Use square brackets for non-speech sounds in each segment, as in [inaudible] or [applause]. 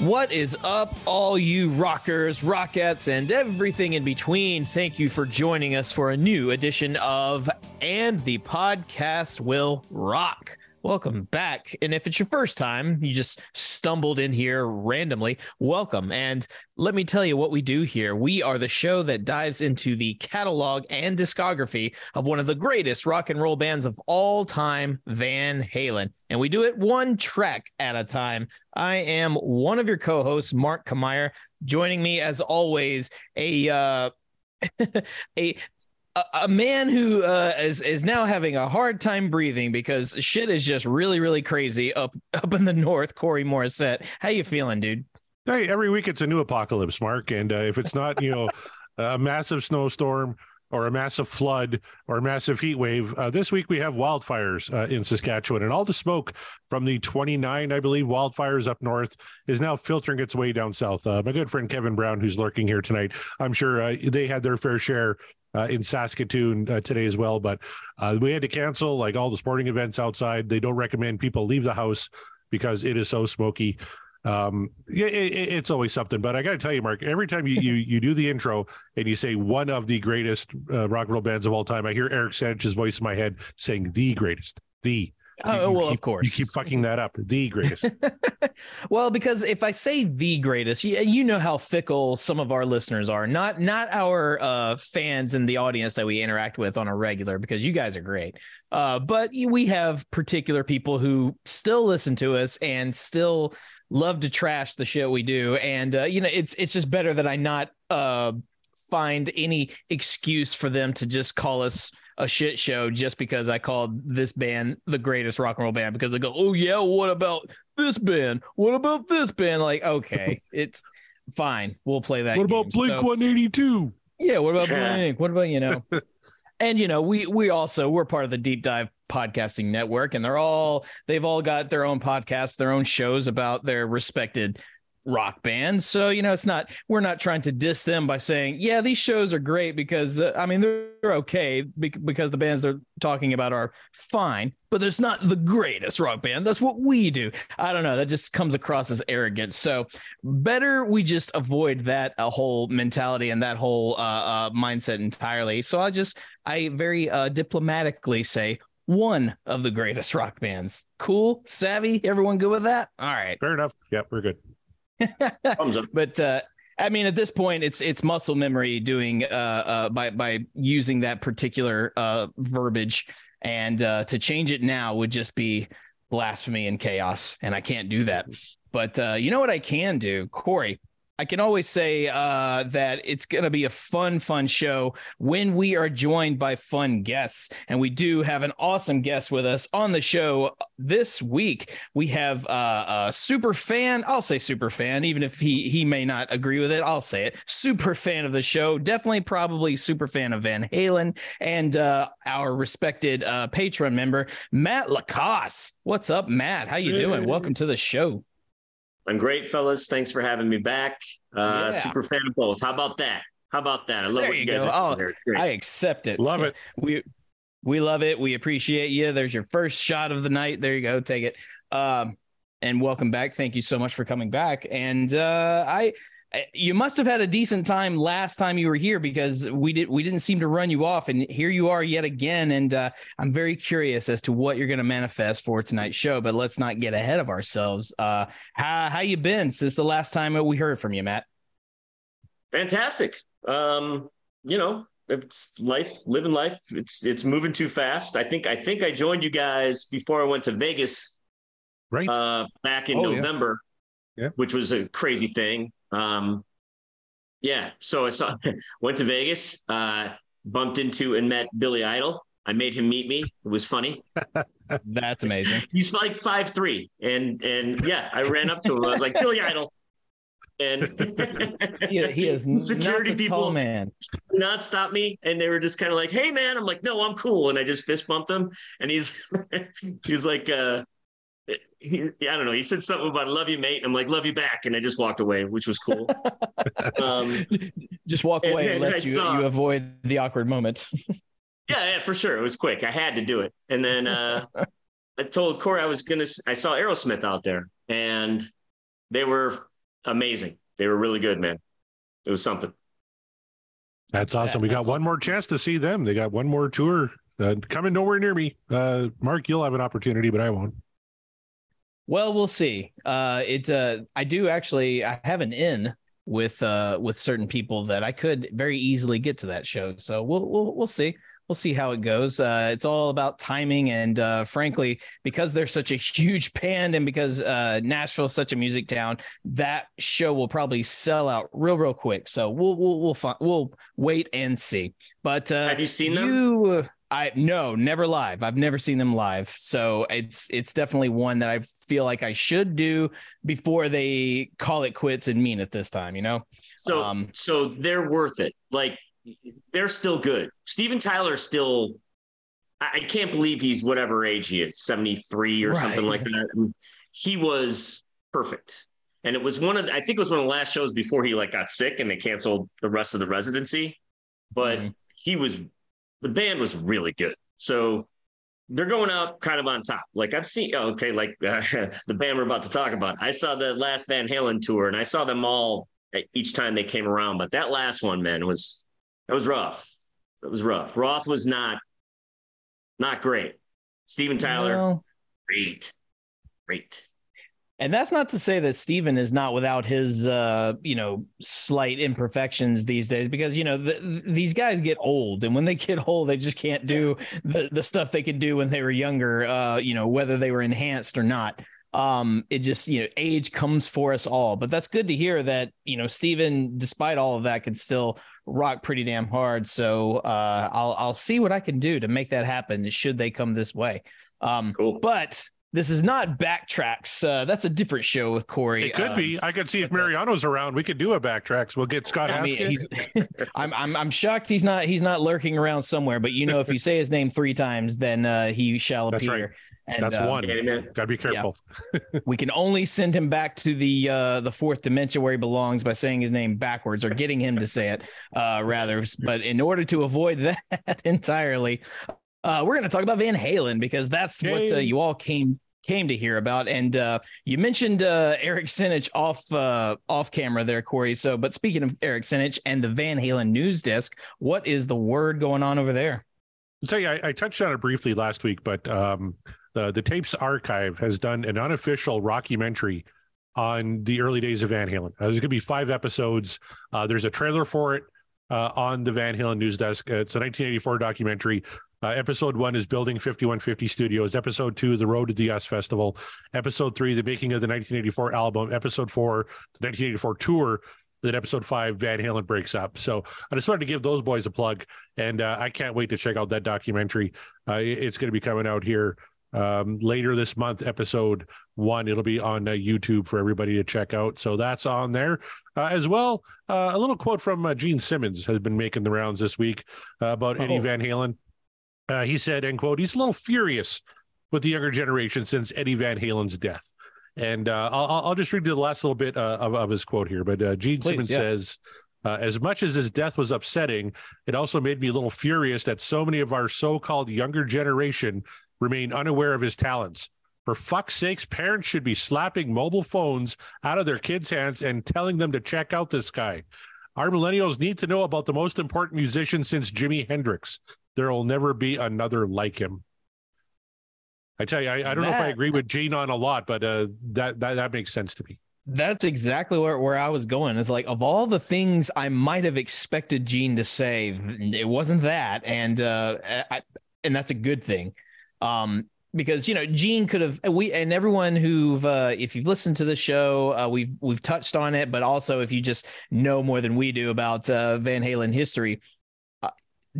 What is up, all you rockers, rockettes, and everything in between? Thank you for joining us for a new edition of And the Podcast Will Rock. Welcome back. And if it's your first time, you just stumbled in here randomly, welcome. And let me tell you what we do here. We are the show that dives into the catalog and discography of one of the greatest rock and roll bands of all time, Van Halen. And we do it one track at a time. I am one of your co hosts, Mark Kameyer. Joining me, as always, a uh, [laughs] a a, a man who uh, is is now having a hard time breathing because shit is just really really crazy up [laughs] up in the north. Corey Morissette, how you feeling, dude? Hey, every week it's a new apocalypse, Mark, and uh, if it's not you know [laughs] a massive snowstorm or a massive flood or a massive heat wave. Uh, this week we have wildfires uh, in Saskatchewan, and all the smoke from the 29, I believe, wildfires up north is now filtering its way down south. Uh, my good friend Kevin Brown, who's lurking here tonight, I'm sure uh, they had their fair share. Uh, in Saskatoon uh, today as well, but we had to cancel like all the sporting events outside. They don't recommend people leave the house because it is so smoky um, yeah, it, it's always something. But I got to tell you, Mark, every time you, you you do the intro and you say one of the greatest uh, rock and roll bands of all time, I hear Eric Sanchez's voice in my head saying the greatest, the. Oh well, keep, of course. You keep fucking that up. The greatest. [laughs] well, because if I say the greatest, you, you know how fickle some of our listeners are. Not not our uh, fans and the audience that we interact with on a regular, because you guys are great. Uh, but we have particular people who still listen to us and still love to trash the shit we do, and uh, you know it's it's just better that I not uh, find any excuse for them to just call us a shit show just because I called this band the greatest rock and roll band because they go, oh yeah, what about this band? What about this band? Like, okay, [laughs] it's fine, we'll play that. What about Blink One Eighty Two? Yeah, what about Blink? What about you know? [laughs] and you know, we we also we're part of the deep dive podcasting network and they're all they've all got their own podcasts their own shows about their respected rock bands so you know it's not we're not trying to diss them by saying yeah these shows are great because uh, i mean they're, okay because the bands they're talking about are fine but it's not the greatest rock band that's what we do i don't know that just comes across as arrogant so better we just avoid that a whole mentality and that whole uh, uh, mindset entirely so i just i very uh, diplomatically say one of the greatest rock bands. Cool, savvy. Everyone good with that? All right. Fair enough. Yep, we're good. [laughs] but uh, I mean, at this point, it's it's muscle memory doing uh, uh, by by using that particular uh, verbiage, and uh, to change it now would just be blasphemy and chaos, and I can't do that. But uh, you know what I can do, Corey? I can always say uh, that it's going to be a fun, fun show when we are joined by fun guests. And we do have an awesome guest with us on the show this week. We have uh, a super fan. I'll say super fan, even if he, he may not agree with it. I'll say it. Super fan of the show. Definitely, probably super fan of Van Halen and uh, our respected uh, patron member, Matt LaCasse. What's up, Matt? How you hey. doing? Welcome to the show. I'm great, fellas. Thanks for having me back. Uh, yeah. Super fan of both. How about that? How about that? I love there what you, guys go. are doing I accept it. Love it. [laughs] We we love it. We appreciate you. There's your first shot of the night. There you go. Take it. Um, and welcome back. Thank you so much for coming back. And uh, I you must have had a decent time last time you were here because we did we didn't seem to run you off and here you are yet again and uh, i'm very curious as to what you're going to manifest for tonight's show but let's not get ahead of ourselves. Uh, how how you been since the last time we heard from you matt? Fantastic. Um, you know it's life living life. It's it's moving too fast. I think i think i joined you guys before i went to vegas right. uh, back in oh, november yeah. yeah. which was a crazy thing um, Yeah. So I saw [laughs] went to Vegas, uh, bumped into and met Billy Idol. I made him meet me. It was funny. [laughs] That's amazing. He's like five three, and and yeah, I ran up to him. I was like Billy Idol, and [laughs] He, he is security people man. not stop me, and they were just kind of like, "Hey man," I'm like, "No, I'm cool," and I just fist bumped him, and he's he's like, uh, he, I don't know. He said something about "love you, mate." I'm like, "Love you back," and I just walked away, which was cool. [laughs] um, Just walk And away then unless you, saw- you avoid the awkward moment. [laughs] Yeah, yeah, for sure. It was quick. I had to do it. And then uh, I told Corey I was gonna. I saw Aerosmith out there, and they were amazing. They were really good, man. It was something. That's awesome. Yeah, we got that's one more chance to see them. They got one more tour uh, coming nowhere near me. Uh, Mark, you'll have an opportunity, but I won't. Well, we'll see. Uh, it. Uh, I do actually. I have an in with uh with certain people that I could very easily get to that show. So we'll we'll we'll see. We'll see how it goes. Uh, it's all about timing, and uh, frankly, because they're such a huge band, and because uh, Nashville's such a music town, that show will probably sell out real, real quick. So we'll we'll we'll fi- we'll wait and see. But uh, Have you seen them? I no, never live. I've never seen them live, so it's it's definitely one that I feel like I should do before they call it quits and mean it this time. You know, So, Um, so they're worth it. Like they're still good. Steven Tyler's still. I I can't believe he's whatever age he is, seventy three or something like that. He was perfect, and it was one of. the- I think it was one of the last shows before he like got sick and they canceled the rest of the residency. But Mhm. he was. The band was really good. So they're going out kind of on top. Like I've seen, oh, okay, like [laughs] the band we're about to talk about. I saw the last Van Halen tour, and I saw them all each time they came around. But that last one, man, was that was rough. It was rough. Roth was not not great. Steven Tyler, Well, great, great. And that's not to say that Steven is not without his, uh, you know, slight imperfections these days, because you know th- these guys get old, and when they get old, they just can't do the the stuff they could do when they were younger. Uh, you know, whether they were enhanced or not. Um, it just you know, age comes for us all. But that's good to hear that you know Steven, despite all of that, can still rock pretty damn hard. So uh, I'll I'll see what I can do to make that happen. Should they come this way? Um, Cool. but this is not backtracks. Uh, that's a different show with Corey. It could Um, be. I could see if Mariano's around, we could do a backtracks. We'll get Scott I mean, he's. [laughs] I'm, I'm I'm shocked he's not he's not lurking around somewhere. But you know, if you say his name three times, then uh, he shall That's appear. right. And, That's uh, one. Amen. Got to be careful. [laughs] We can only send him back to the uh, the fourth dimension where he belongs by saying his name backwards or getting him to say it uh, rather. But in order to avoid [laughs] that entirely, uh, we're going to talk about Van Halen because that's what uh, you all came came to hear about. And uh, you mentioned uh, Eric Sinich off uh, off camera there, Corey. So, but speaking of Eric Sinich and the Van Halen news desk, what is the word going on over there? Say, I, I touched on it briefly last week, but um, the the tapes archive has done an unofficial rockumentary on the early days of Van Halen. Uh, there's going to be five episodes. Uh, there's a trailer for it uh, on the Van Halen news desk. It's a 1984 documentary. Uh, episode one is Building 5150 Studios. Episode two, The Road to the US Festival. Episode three, The Making of the 1984 album. Episode four, the 1984 tour. Then episode five, Van Halen breaks up. So I just wanted to give those boys a plug, and uh, I can't wait to check out that documentary. Uh, it's going to be coming out here um, later this month. Episode one, it'll be on uh, YouTube for everybody to check out. So that's on there uh, as well. Uh, a little quote from uh, Gene Simmons has been making the rounds this week uh, about Eddie Oh. Van Halen. Uh, he said, "end quote," he's a little furious with the younger generation since Eddie Van Halen's death. And uh, I'll, I'll- just read you the last little bit uh, of, of his quote here. But uh, Gene Please, Simmons yeah. says, uh, as much as his death was upsetting, it also made me a little furious that so many of our so called younger generation remain unaware of his talents. For fuck's sakes, parents should be slapping mobile phones out of their kids' hands and telling them to check out this guy. Our millennials need to know about the most important musician since Jimi Hendrix. There will never be another like him. I tell you, I, I don't know if I agree with Gene on a lot, but uh, that, that that makes sense to me. That's exactly where, where I was going. It's like of all the things I might have expected Gene to say, it wasn't that, and uh, I, and that's a good thing. Um, because you know Gene could have we and everyone who've uh, if you've listened to the show uh, we've we've touched on it, but also if you just know more than we do about uh, Van Halen history,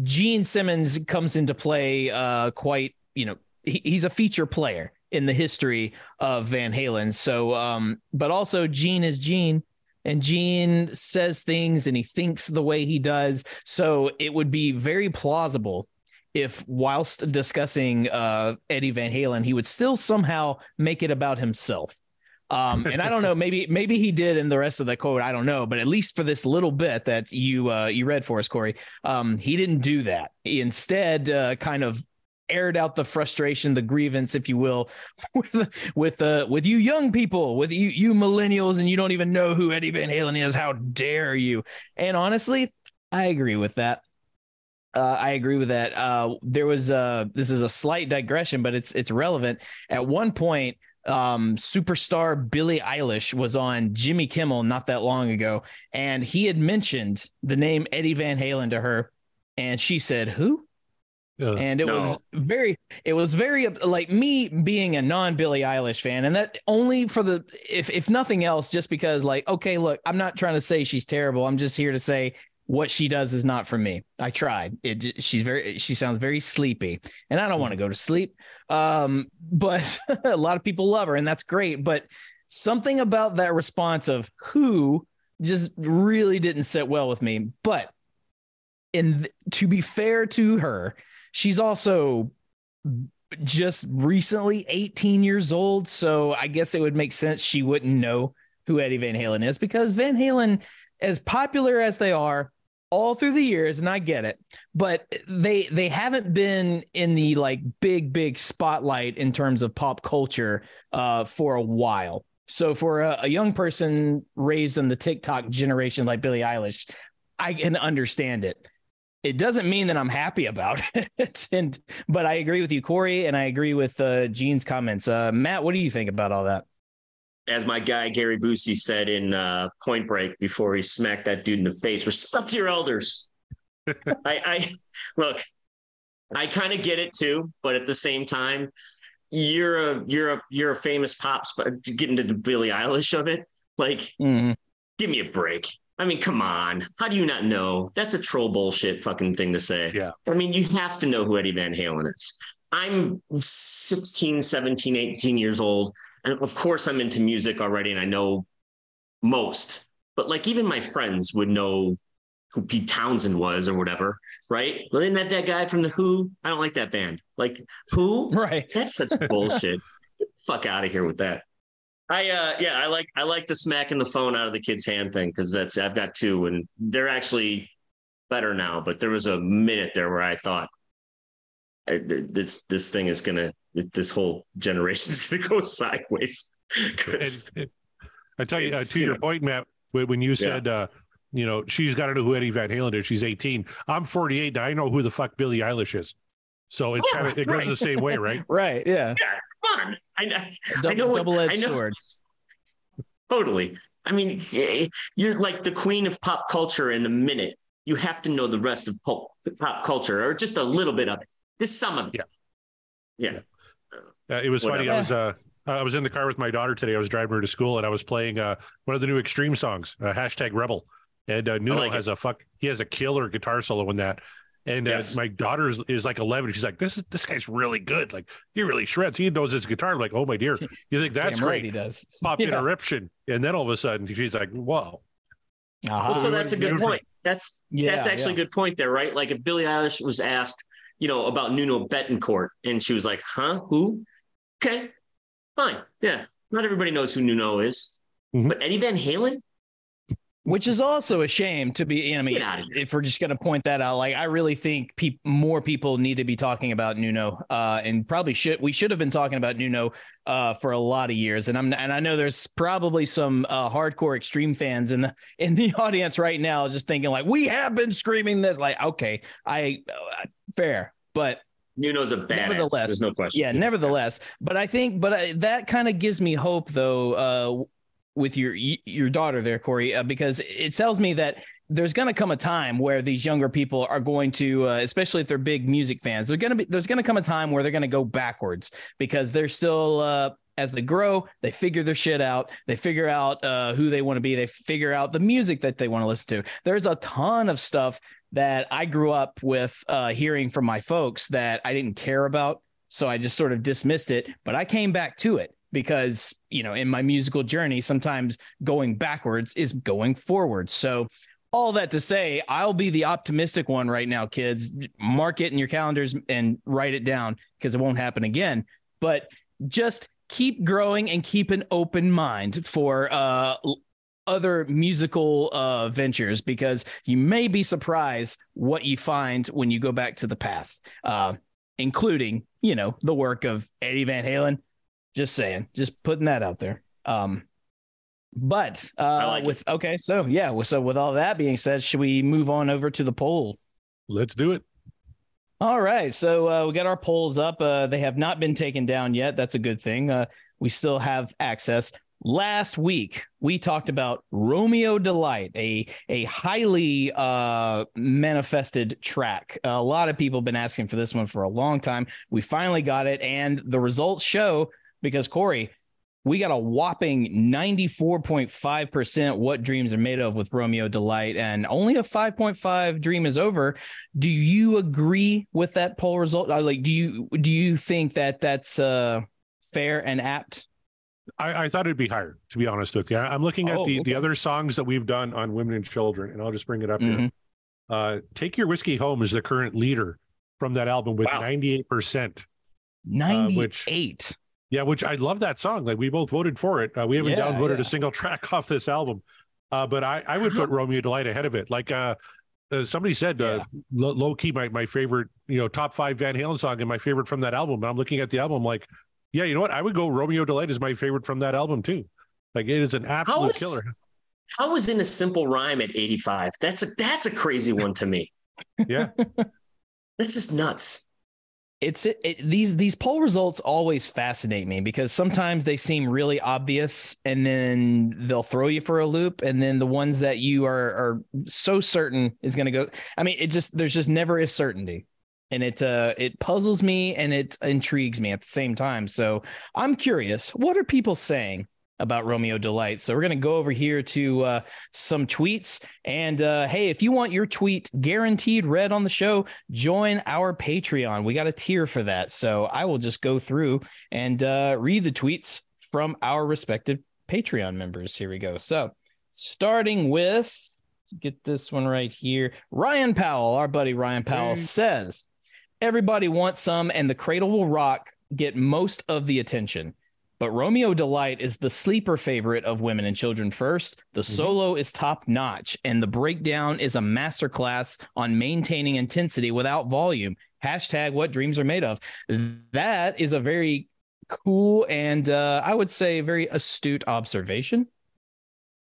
Gene Simmons comes into play uh, quite you know he, he's a feature player in the history of Van Halen. So, um, but also Gene is Gene and Gene says things and he thinks the way he does. So it would be very plausible if, whilst discussing uh, Eddie Van Halen, he would still somehow make it about himself. Um, and I don't know, maybe maybe he did in the rest of the quote. I don't know, but at least for this little bit that you uh, you read for us, Corey, um, he didn't do that. He instead uh, kind of aired out the frustration, the grievance, if you will, [laughs] with with uh, with you young people, with you you millennials, and you don't even know who Eddie Van Halen is. How dare you? And honestly, I agree with that. Uh, I agree with that. Uh, there was uh, this is a slight digression, but it's it's relevant. At one point, um, superstar Billie Eilish was on Jimmy Kimmel not that long ago, and he had mentioned the name Eddie Van Halen to her, and she said, "Who?" and it no. was very it was very like me being a non Billie Eilish fan and that only for the if if nothing else just because like okay look I'm not trying to say she's terrible I'm just here to say what she does is not for me. I tried. It she's very she sounds very sleepy and I don't want to go to sleep. Um [laughs] but a lot of people love her and that's great but something about that response of who just really didn't sit well with me. But in th- to be fair to her she's also just recently 18 years old. So I guess it would make sense she wouldn't know who Eddie Van Halen is because Van Halen, as popular as they are, all through the years, and I get it, but they they haven't been in the like big big spotlight in terms of pop culture uh, for a while. So for a, a young person raised in the TikTok generation like Billie Eilish, I can understand it it doesn't mean that I'm happy about [laughs] it. and but I agree with you, Corey, and I agree with uh, Gene's comments. Uh, Matt, what do you think about all that? As my guy Gary Busey said in uh, Point Break before he smacked that dude in the face, respect your elders. [laughs] I, I look, I kind of get it too, but at the same time, you're a you're a you're a famous pop star. Getting to the Billie Eilish of it, like, mm-hmm. give me a break. I mean, come on. How do you not know? That's a troll bullshit fucking thing to say. Yeah. I mean, you have to know who Eddie Van Halen is. I'm 16, 17, 18 years old. And of course, I'm into music already and I know most. But like, even my friends would know who Pete Townshend was or whatever, right? Well, isn't that that guy from The Who? I don't like that band. Like, who? [laughs] Right. That's such bullshit. fuck out of here with that. I uh yeah, I like I like the smacking the phone out of the kid's hand thing because that's I've got two and they're actually better now. But there was a minute there where I thought this this thing is gonna this whole generation is gonna go [laughs] sideways. I tell you uh, to your know, point, Matt, when you said yeah. uh, you know she's got to know who Eddie Van Halen is. She's 18. I'm 48. Now I know who the fuck Billie Eilish is. So it's yeah, kind of it right. goes the same way, right? [laughs] right. Yeah. Yeah on. I, I know double-edged sword. Totally. I mean, you're like the queen of pop culture in a minute. You have to know the rest of pop, pop culture, or just a little bit of it, just some of it. Yeah, yeah. Uh, it was Whatever. funny. I was uh, I was in the car with my daughter today. I was driving her to school, and I was playing uh, one of the new Extreme songs, uh, hashtag Rebel. And uh, Nuno like has it. a fuck. He has a killer guitar solo in that. And uh, yes. uh, my daughter is, is like 11. She's like, this is this guy's really good. Like he really shreds. He knows his guitar. I'm like, oh my dear, [laughs] you think that's great? He does. [laughs] Pop yeah. interruption, and then all of a sudden she's like, whoa. Uh-huh. Well, so that's a good point. That's yeah, that's actually yeah. a good point there, right? Like if Billie Eilish was asked, you know, about Nuno Bettencourt, and she was like, huh, who? Okay, fine, yeah. Not everybody knows who Nuno is, mm-hmm. but Eddie Van Halen, which is also a shame to be. I mean, if we're just going to point that out, like I really think pe- more people need to be talking about Nuno, uh, and probably should we should have been talking about Nuno uh, for a lot of years. And I'm and I know there's probably some uh, hardcore extreme fans in the in the [laughs] audience right now, just thinking like we have been screaming this. Like, okay, I uh, fair, but Nuno's a bad. Nevertheless, there's no question. Yeah, nevertheless, but I think, but I, that kind of gives me hope, though, uh, with your your daughter there, Corey, uh, because it tells me that there's going to come a time where these younger people are going to, uh, especially if they're big music fans, they're going to be. There's going to come a time where they're going to go backwards because they're still. Uh, as they grow, they figure their shit out. They figure out uh, who they want to be. They figure out the music that they want to listen to. There's a ton of stuff that I grew up with uh, hearing from my folks that I didn't care about. So I just sort of dismissed it. But I came back to it because, you know, in my musical journey, sometimes going backwards is going forward. So all that to say, I'll be the optimistic one right now, kids. Mark it in your calendars and write it down because it won't happen again. But just keep growing and keep an open mind for uh, other musical uh, ventures because you may be surprised what you find when you go back to the past, uh, including, you know, the work of Eddie Van Halen. Just saying, just putting that out there. Um, but uh, like with okay, so yeah, so with all that being said, should we move on over to the poll? Let's do it. All right, so uh, we got our polls up. Uh, they have not been taken down yet. That's a good thing. Uh, we still have access. Last week we talked about Romeo Delight, a a highly uh, manifested track. A lot of people have been asking for this one for a long time. We finally got it, and the results show because Corey, we got a whopping 94.5% what dreams are made of with Romeo Delight, and only a 5.5 dream is over. Do you agree with that poll result? Uh, Like, do you do you think that that's uh, fair and apt? I, I thought it'd be higher, to be honest with you. I- I'm looking at Oh, the, the other songs that we've done on women and children, and I'll just bring it up here. Mhm. Uh, Take Your Whiskey Home is the current leader from that album with Wow. 98%. 98. Yeah, which I love that song. Like we both voted for it. Uh, we haven't Yeah, downvoted yeah. a single [laughs] track off this album, uh, but I, I would put Romeo Delight ahead of it. Like uh, uh, somebody said, uh, low, key, my my favorite, you know, top five Van Halen song and my favorite from that album. But I'm looking at the album, like, yeah, you know what? I would go Romeo Delight is my favorite from that album too. Like it is an absolute is- killer. How was in a simple rhyme at 85? That's a that's a crazy one to me. [laughs] Yeah, That's just nuts. it's it, it- these these poll results always fascinate me because sometimes they seem really obvious and then they'll throw you for a loop and then the ones that you are are so certain is going to go i mean it just there's just never is certainty and it uh it puzzles me and it intrigues me at the same time so i'm curious what are people saying about Romeo Delight. So we're going to go over here to uh, some tweets. And uh, hey, if you want your tweet guaranteed read on the show, join our Patreon. We got a tier for that. So I will just go through and uh, read the tweets from our respective Patreon members. Here we go. So starting with, get this one right here. Ryan Powell, our buddy Ryan Powell Hey. says, Everybody wants some, and the cradle will rock get most of the attention. But Romeo Delight is the sleeper favorite of women and children first. The solo is top notch, and the breakdown is a masterclass on maintaining intensity without volume. Hashtag what dreams are made of. That is a very cool and uh, I would say very astute observation.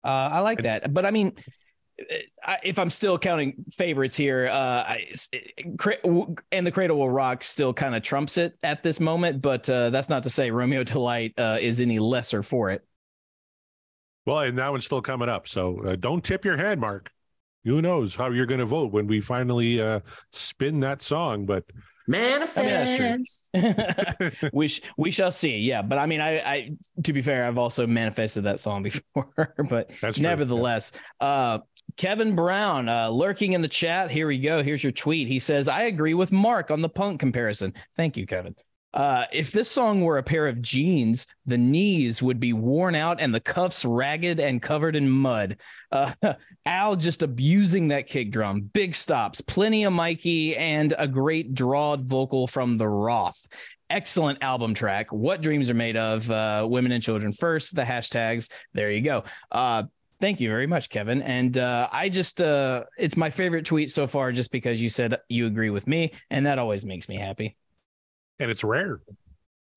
Uh, I like that. But I mean, if I'm still counting favorites here, uh, I, and the Cradle Will Rock still kind of trumps it at this moment. But uh, that's not to say Romeo Delight uh, is any lesser for it. well, and that one's still coming up. So uh, don't tip your hand, Mark. Who knows how you're going to vote when we finally uh, spin that song? But Manifest. that's [laughs] we sh- we shall see. Yeah, but I mean, I, I to be fair, I've also manifested that song [laughs] before, but That's true, nevertheless, uh, Kevin Brown uh, lurking in the chat. Here we go. Here's your tweet. He says, "I agree with Mark on the punk comparison." Thank you, Kevin. Uh, if this song were a pair of jeans, the knees would be worn out and the cuffs ragged and covered in mud. Uh, [laughs] Al just abusing that kick drum. Big stops, plenty of Mikey, and a great drawed vocal from the Roth. Excellent album track. What dreams are made of? Uh, women and children first. The hashtags. There you go. Thank you very much, Kevin. And uh, I just, uh, it's my favorite tweet so far, just because you said you agree with me, and that always makes me happy. and it's rare.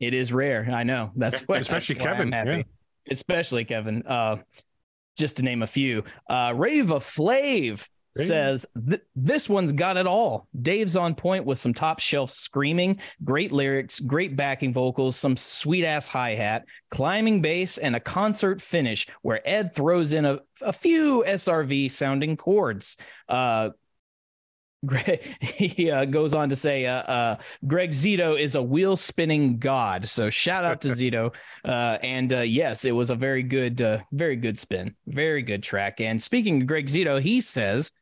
It is rare. I know. That's what, Especially that's Kevin, yeah. Especially Kevin. Uh, just to name a few. Uh, Rave of Flav Great. says this one's got it all. Dave's on point with some top shelf screaming, great lyrics, great backing vocals, some sweet ass hi hat, climbing bass, and a concert finish where Ed throws in a, a few SRV sounding chords. Uh, [laughs] Greg, he uh, goes on to say, uh, uh, Greg Zito is a wheel spinning god. So shout out to [laughs] Zito. Uh, and uh, yes, it was a very good, uh, very good spin, very good track. And speaking of Greg Zito, he says,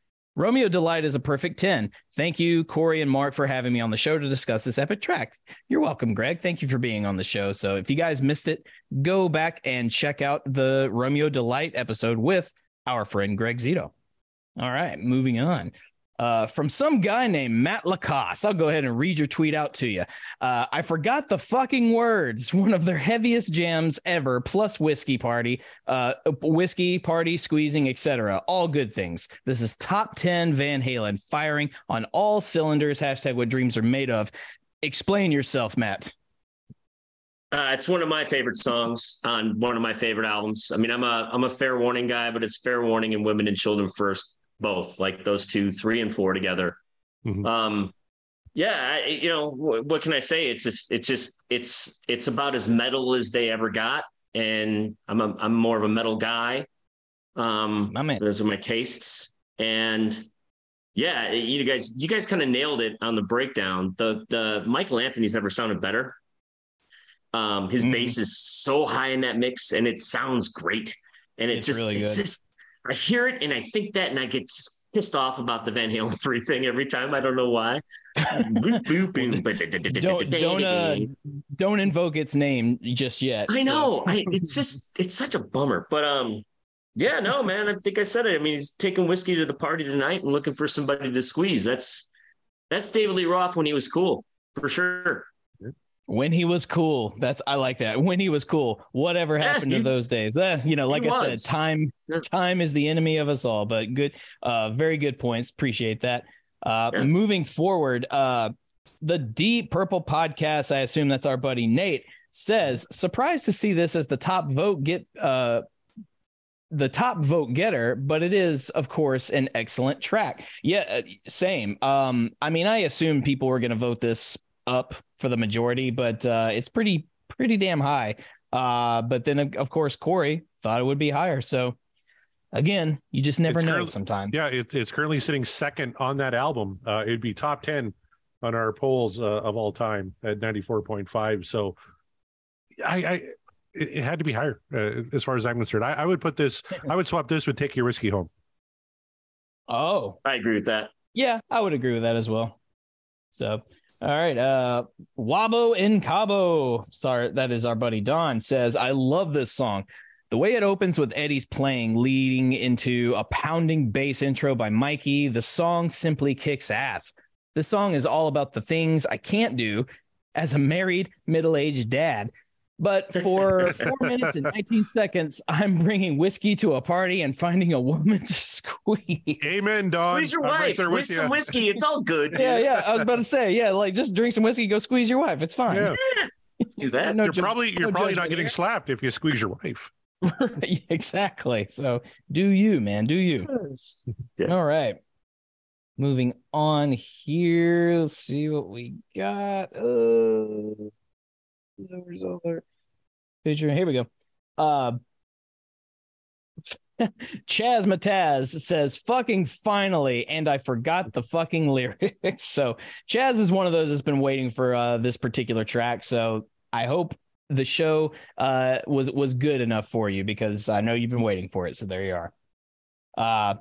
Romeo Delight is a perfect 10. Thank you, Corey and Mark, for having me on the show to discuss this epic track. You're welcome, Greg. Thank you for being on the show. So if you guys missed it, go back and check out the Romeo Delight episode with our friend Greg Zito. All right, moving on. Uh, from some guy named Matt LaCasse. I'll go ahead and read your tweet out to you. Uh, I forgot the fucking words. [laughs] One of their heaviest jams ever, plus whiskey party, uh, whiskey party, squeezing, etc. All good things. This is top ten Van Halen, firing on all cylinders. Hashtag what dreams are made of. Explain yourself, Matt. Uh, it's one of my favorite songs on one of my favorite albums. I mean, I'm a I'm a fair warning guy, but it's fair warning and women and children first, both like those two, three and four together. Mhm. Um, yeah, I, you know what, what can I say? It's just it's just it's it's about as metal as they ever got, and I'm a, I'm more of a metal guy. Um, My man. those are my tastes, and yeah, you guys you guys kind of nailed it on the breakdown. The the Michael Anthony's never sounded better. Um, his Mhm. bass is so high in that mix, and it sounds great. And it It's just, really it's good. just, I hear it and I think that, and I get pissed off about the Van Halen [laughs] three thing every time. I don't know why. Don't don't uh, don't invoke its name just yet. I So- know. I [laughs] it's just it's such a bummer. But um, yeah, no, man. I think I said it. I mean, he's taking whiskey to the party tonight and looking for somebody to squeeze. That's that's David Lee Roth when he was cool, for sure. When he was cool. That's I like that. When he was cool. Whatever Yeah, happened he- to those days? Eh, you know, like I was. said, time Yeah. time is the enemy of us all. But good, uh, very good points. Appreciate that. Uh, Yeah. moving forward, uh, the Deep Purple podcast. I assume that's our buddy Nate says. Surprised to see this as the top vote get uh the top vote getter, but it is, of course, an excellent track. Yeah, uh, same. Um, I mean, I assume people were going to vote this up for the majority, but uh, it's pretty, pretty damn high. Uh, but then, of- of course, Corey thought it would be higher. So, again, you just never It's know sometimes. Yeah, it, it's currently sitting second on that album. Uh, it'd be top 10 on our polls uh, of all time at 94.5. So I, I it, it had to be higher uh, as far as I'm concerned. I, I would put this, I would swap this with Take Your Whiskey Home. Oh, I agree with that. Yeah, I would agree with that as well. So, all right. Uh Wabo in Cabo. Sorry, that is our buddy Don says, I love this song. The way it opens with Eddie's playing, leading into a pounding bass intro by Mikey, the song simply kicks ass. This song is all about the things I can't do as a married middle aged dad. But [laughs] for four minutes and 19 seconds, I'm bringing whiskey to a party and finding a woman to [laughs] squeeze. Amen, Don. Squeeze your I'm right wife. there Squeeze some you. whiskey. It's all good. Yeah, dude. yeah. I was about to say, yeah, like just drink some whiskey, go squeeze your wife. It's fine. Yeah. [laughs] Do that. No You're ju- probably you're no probably not getting here. slapped if you squeeze your wife. Yeah, exactly. So do you, man? Do you? Yeah. All right. Moving on here. Let's see what we got. Uh, Here we go. Uh, [laughs] Chaz Mataz says, fucking finally, and I forgot the fucking [laughs] lyrics. So Chaz is one of those that's been waiting for uh, this particular track. So I hope the show uh, was was good enough for you because I know you've been waiting for it. So there you are. Uh,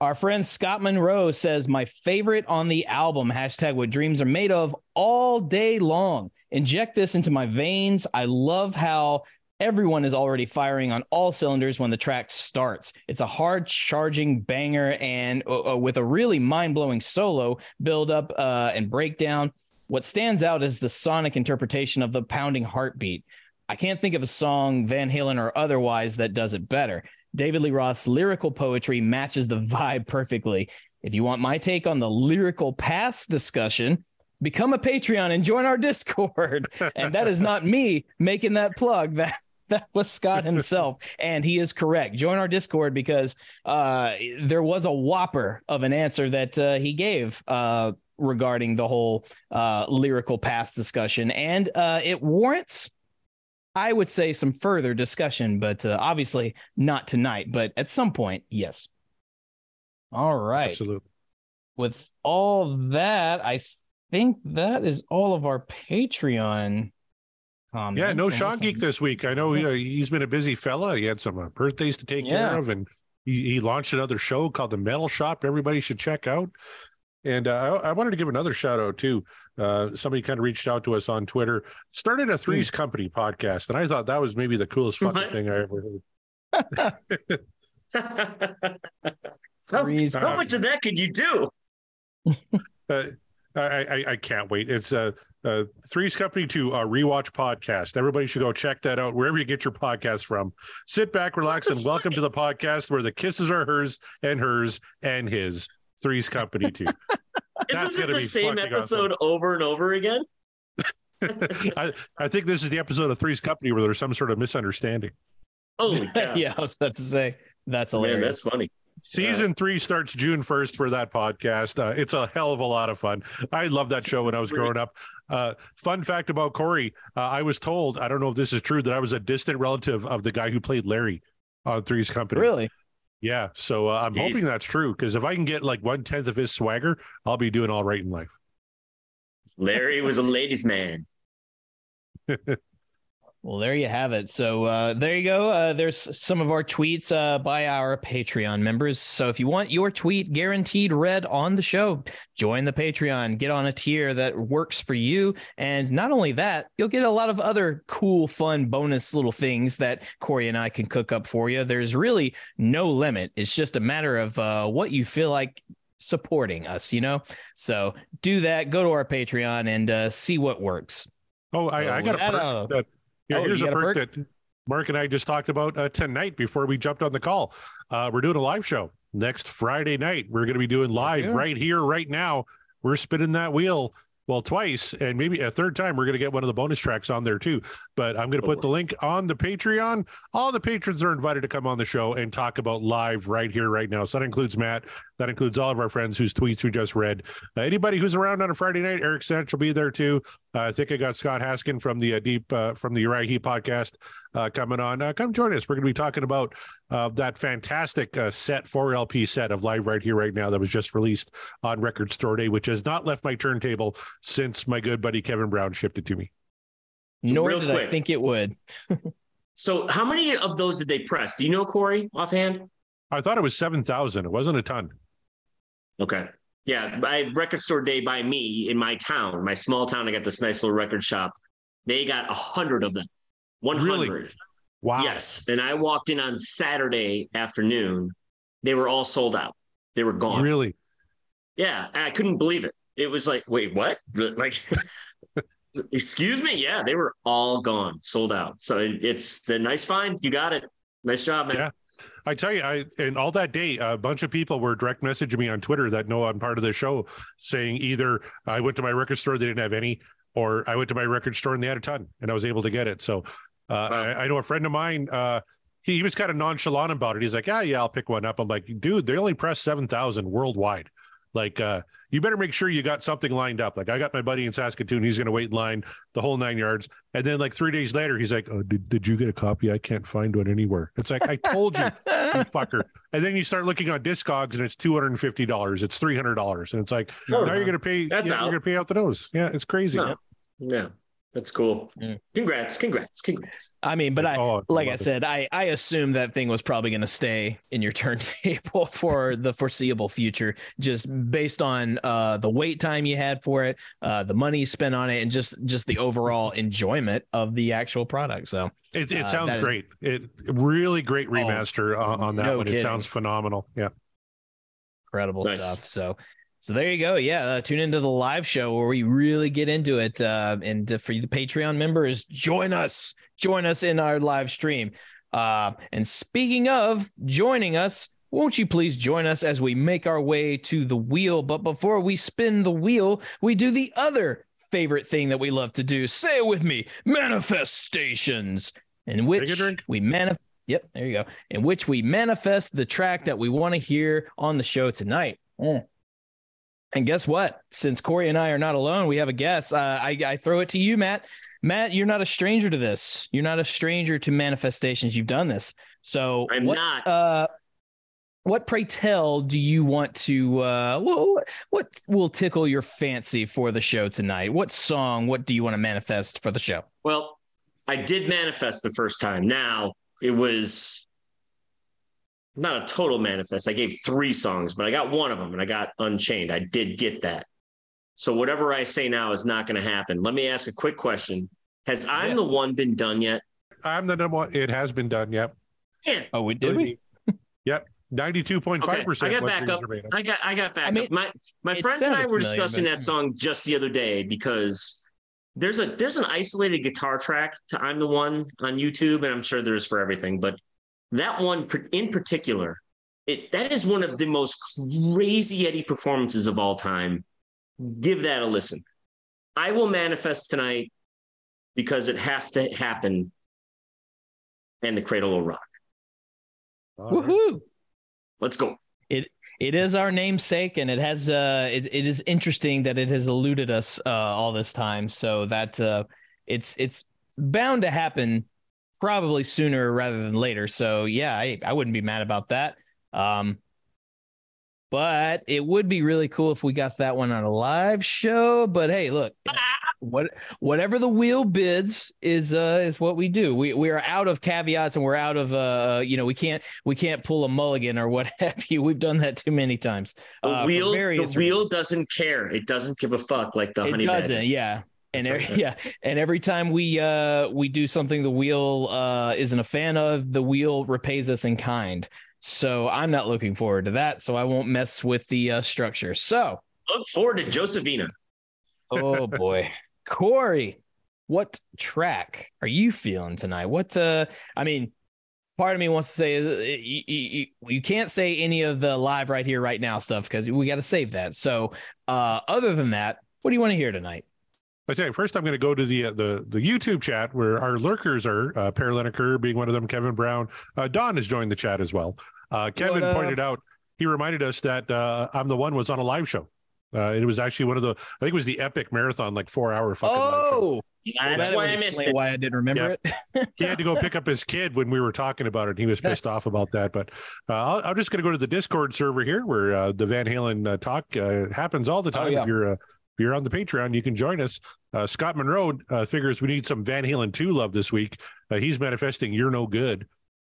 our friend Scott Monroe says, My favorite on the album, hashtag what dreams are made of all day long. Inject this into my veins. I love how everyone is already firing on all cylinders when the track starts. It's a hard charging banger and uh, uh, with a really mind blowing solo build up uh, and breakdown. What stands out is the sonic interpretation of the pounding heartbeat. I can't think of a song, Van Halen or otherwise, that does it better. David Lee Roth's lyrical poetry matches the [laughs] vibe perfectly. If you want my take on the lyrical past discussion, become a Patreon and join our Discord. [laughs] and that is not me making that plug. [laughs] That that was Scott himself, and he is correct. Join our Discord because uh, there was a whopper of an answer that uh, he gave uh, regarding the whole uh, lyrical past discussion, and uh, it warrants, I would say, some further discussion, but uh, obviously not tonight. But at some point, yes. All right. Absolutely. With all that, I think that is all of our Patreon. Comments. Yeah, no Sean I'm- Geek this week. I know he, uh, he's been a busy fella. He had some uh, birthdays to take Yeah. care of, and he, he launched another show called The Metal Shop. Everybody should check out. And uh, I, I wanted to give another shout out too. Uh, somebody kind of reached out to us on Twitter, started a Three's Company podcast, and I thought that was maybe the coolest fucking thing I ever heard. [laughs] [laughs] how, how much of that could you do? I, I I can't wait. It's a uh, uh, Three's Company to uh, rewatch podcast. Everybody should go check that out wherever you get your podcast from. Sit back, relax, and welcome to the podcast where the kisses are hers and hers and his. Three's Company too. [laughs] That's Isn't it gonna the be same fucking episode over and over again? [laughs] I I think this is the episode of Three's Company where there's some sort of misunderstanding. Oh [laughs] yeah, I was about to say that's hilarious. Man, that's funny. Season three starts June 1st for that podcast. Uh, it's a hell of a lot of fun. I loved that show when I was growing up. Uh, fun fact about Corey uh, I was told, I don't know if this is true, that I was a distant relative of the guy who played Larry on Three's Company. really. Yeah. So uh, I'm Jeez. hoping that's true because if I can get like one tenth of his swagger, I'll be doing all right in life. Larry was a ladies' man. [laughs] Well, there you have it. So uh, there you go. Uh, there's some of our tweets uh, by our Patreon members. So if you want your tweet guaranteed read on the show, join the Patreon. Get on a tier that works for you. And not only that, you'll get a lot of other cool, fun bonus little things that Corey and I can cook up for you. There's really no limit. It's just a matter of uh, what you feel like supporting us, you know? So do that. Go to our Patreon and uh, see what works. Oh, I, I got a perk uh, that. Yeah, oh, here's a perk, perk? that Mark and I just talked about uh, tonight before we jumped on the call. Uh, we're doing a live show next Friday night. We're going to be doing live yeah. right here, right now. We're spinning that wheel. Well, twice, and maybe a third time, we're going to get one of the bonus tracks on there too. But I'm going to put the link on the Patreon. All the patrons are invited to come on the show and talk about live right here, right now. So that includes Matt. That includes all of our friends whose tweets we just read. Uh, anybody who's around on a Friday night, Eric Sanch will be there too. Uh, I think I got Scott Haskin from the uh, Deep uh, from the Uriah podcast uh, coming on. Uh, come join us. We're going to be talking about uh, that fantastic uh, set, 4LP set of Live Right Here, Right Now that was just released on Record Store Day, which has not left my turntable since my good buddy Kevin Brown shipped it to me. Nor real did I think it would. [laughs] So, how many of those did they press? Do you know, Corey, offhand? I thought it was 7,000. It wasn't a ton. Okay. Yeah, by record store day by me in my town, my small town, I got this nice little record shop. They got a hundred of them. One hundred. Really? Wow. Yes. And I walked in on Saturday afternoon. They were all sold out. They were gone. Really? Yeah. and I couldn't believe it. It was like, wait, what? [laughs] Like, [laughs] excuse me? Yeah, they were all gone, sold out. So it's the nice find. You got it. Nice job, man. Yeah. I tell you, I and all that day, a bunch of people were direct messaging me on Twitter that know I'm part of the show, saying either I went to my record store, they didn't have any, or I went to my record store and they had a ton, and I was able to get it. So uh, Wow. I, I know a friend of mine. Uh, he, he was kind of nonchalant about it. He's like, "Yeah, yeah, I'll pick one up." I'm like, "Dude, they only press seven thousand worldwide. Like, uh, you better make sure you got something lined up." Like, I got my buddy in Saskatoon. He's going to wait in line the whole nine yards. And then, like three days later, he's like, "Oh, did, did you get a copy? I can't find one anywhere." It's like I told you, you [laughs] fucker. And then you start looking on Discogs, and it's two hundred and fifty dollars. It's three hundred dollars, and it's like No, now you're going to pay. That's yeah, out. you're going to pay out the nose. Yeah, it's crazy. No. Yeah. That's cool. Mm. Congrats. Congrats. Congrats. I mean, but I, Oh, like I love it. said, I I assume that thing was probably going to stay in your [laughs] turntable [laughs] for the foreseeable future, just based on uh, the wait time you had for it, uh, the money spent on it, and just just the overall [laughs] enjoyment of the actual product. So It, it Uh, sounds that is- great. It really great remaster on, on that no one. It sounds phenomenal. Yeah. incredible Nice. stuff. So. So there you go. Yeah, uh, tune into the live show where we really get into it. Uh, and for the Patreon members, join us. Join us in our live stream. Uh, and speaking of joining us, won't you please join us as we make our way to the wheel? But before we spin the wheel, we do the other favorite thing that we love to do. Say it with me manifestations. in which we manifest. Yep, there you go. In which we manifest the track that we want to hear on the show tonight. Mm. And guess what? Since Corey and I are not alone, we have a guest. Uh, I, I throw it to you, Matt. Matt, you're not a stranger to this. You're not a stranger to manifestations. You've done this. So I'm what, not. Uh, what pray tell do you want to? Uh, what, what will tickle your fancy for the show tonight? What song? What do you want to manifest for the show? Well, I did manifest the first time. Now it was not a total manifest. I gave three songs, but I got one of them and I got Unchained. I did get that. So whatever I say now is not going to happen. Let me ask a quick question. Has I'm the one been done yet? I'm the number one. It has been done. Yep. Yeah. Oh, we did we? [laughs] Yep. Ninety-two point Okay, five percent. I got back up. I got I got back I mean, up. My my friends and I were discussing but- that song just the other day because there's a there's an isolated guitar track to I'm the one on YouTube, and I'm sure there's for everything, but that one in particular, it that is one of the most crazy Eddie performances of all time. Give that a listen. I will manifest tonight because it has to happen, and the cradle will rock. Woohoo! Let's go. It It is our namesake, and it has. Uh, it, it is interesting that it has eluded us uh, all this time. So that uh, it's it's bound to happen, probably sooner rather than later. So yeah, I I wouldn't be mad about that. Um, but it would be really cool if we got that one on a live show. But hey, look, what whatever the wheel bids is uh is what we do. We we are out of caveats and we're out of uh you know we can't we can't pull a mulligan or what [laughs] have you. We've done that too many times. The uh, for wheel, the wheel reasons. doesn't care. It doesn't give a fuck like the It honey doesn't, badger. yeah. And every, right. [laughs] yeah, and every time we uh we do something the wheel uh isn't a fan of, the wheel repays us in kind. So I'm not looking forward to that. So I won't mess with the uh, structure. So Look forward to Josephina. oh [laughs] boy corey what track are you feeling tonight what uh i mean part of me wants to say uh, you, you, you can't say any of the live right here right now stuff because we got to save that so uh other than that what do you want to hear tonight I tell you, first I'm going to go to the uh, the the YouTube chat where our lurkers are. Uh, Per being one of them, Kevin Brown, uh, Don has joined the chat as well. Uh, Kevin What up? pointed out he reminded us that uh, I'm the one was on a live show. Uh, it was actually one of the I think it was the epic marathon, like four hour fucking. live show. oh That's that why I missed it. why i didn't remember it [laughs] he had to go pick up his kid when we were talking about it. And he was pissed That's- off about that. But uh, I'll, I'm just going to go to the Discord server here, where uh, the Van Halen uh, talk uh, happens all the Oh, time. yeah. If you're uh, if you're on the Patreon, you can join us. Uh, Scott Monroe uh, figures we need some Van Halen II love this week. Uh, he's manifesting "You're No Good,"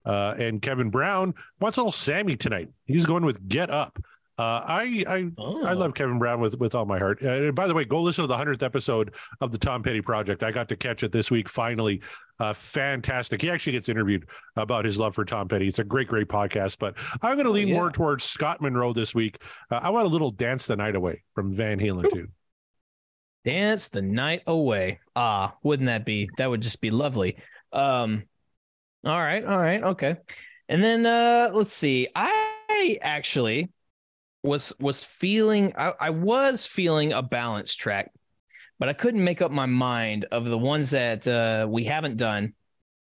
uh, and Kevin Brown wants all Sammy tonight. He's going with "Get Up." Uh, I I Oh. I love Kevin Brown with with all my heart. Uh, and by the way, go listen to the hundredth episode of the Tom Petty Project. I got to catch it this week. Finally, uh, fantastic. He actually gets interviewed about his love for Tom Petty. It's a great, great podcast. But I'm going to lean yeah. more towards Scott Monroe this week. Uh, I want a little "Dance the Night Away" from Van Halen too. Dance the night away. Ah, wouldn't that be? That would just be lovely. Um, all right, all right, okay. And then uh let's see. I actually was was feeling I, I was feeling a balance track, but I couldn't make up my mind of the ones that uh we haven't done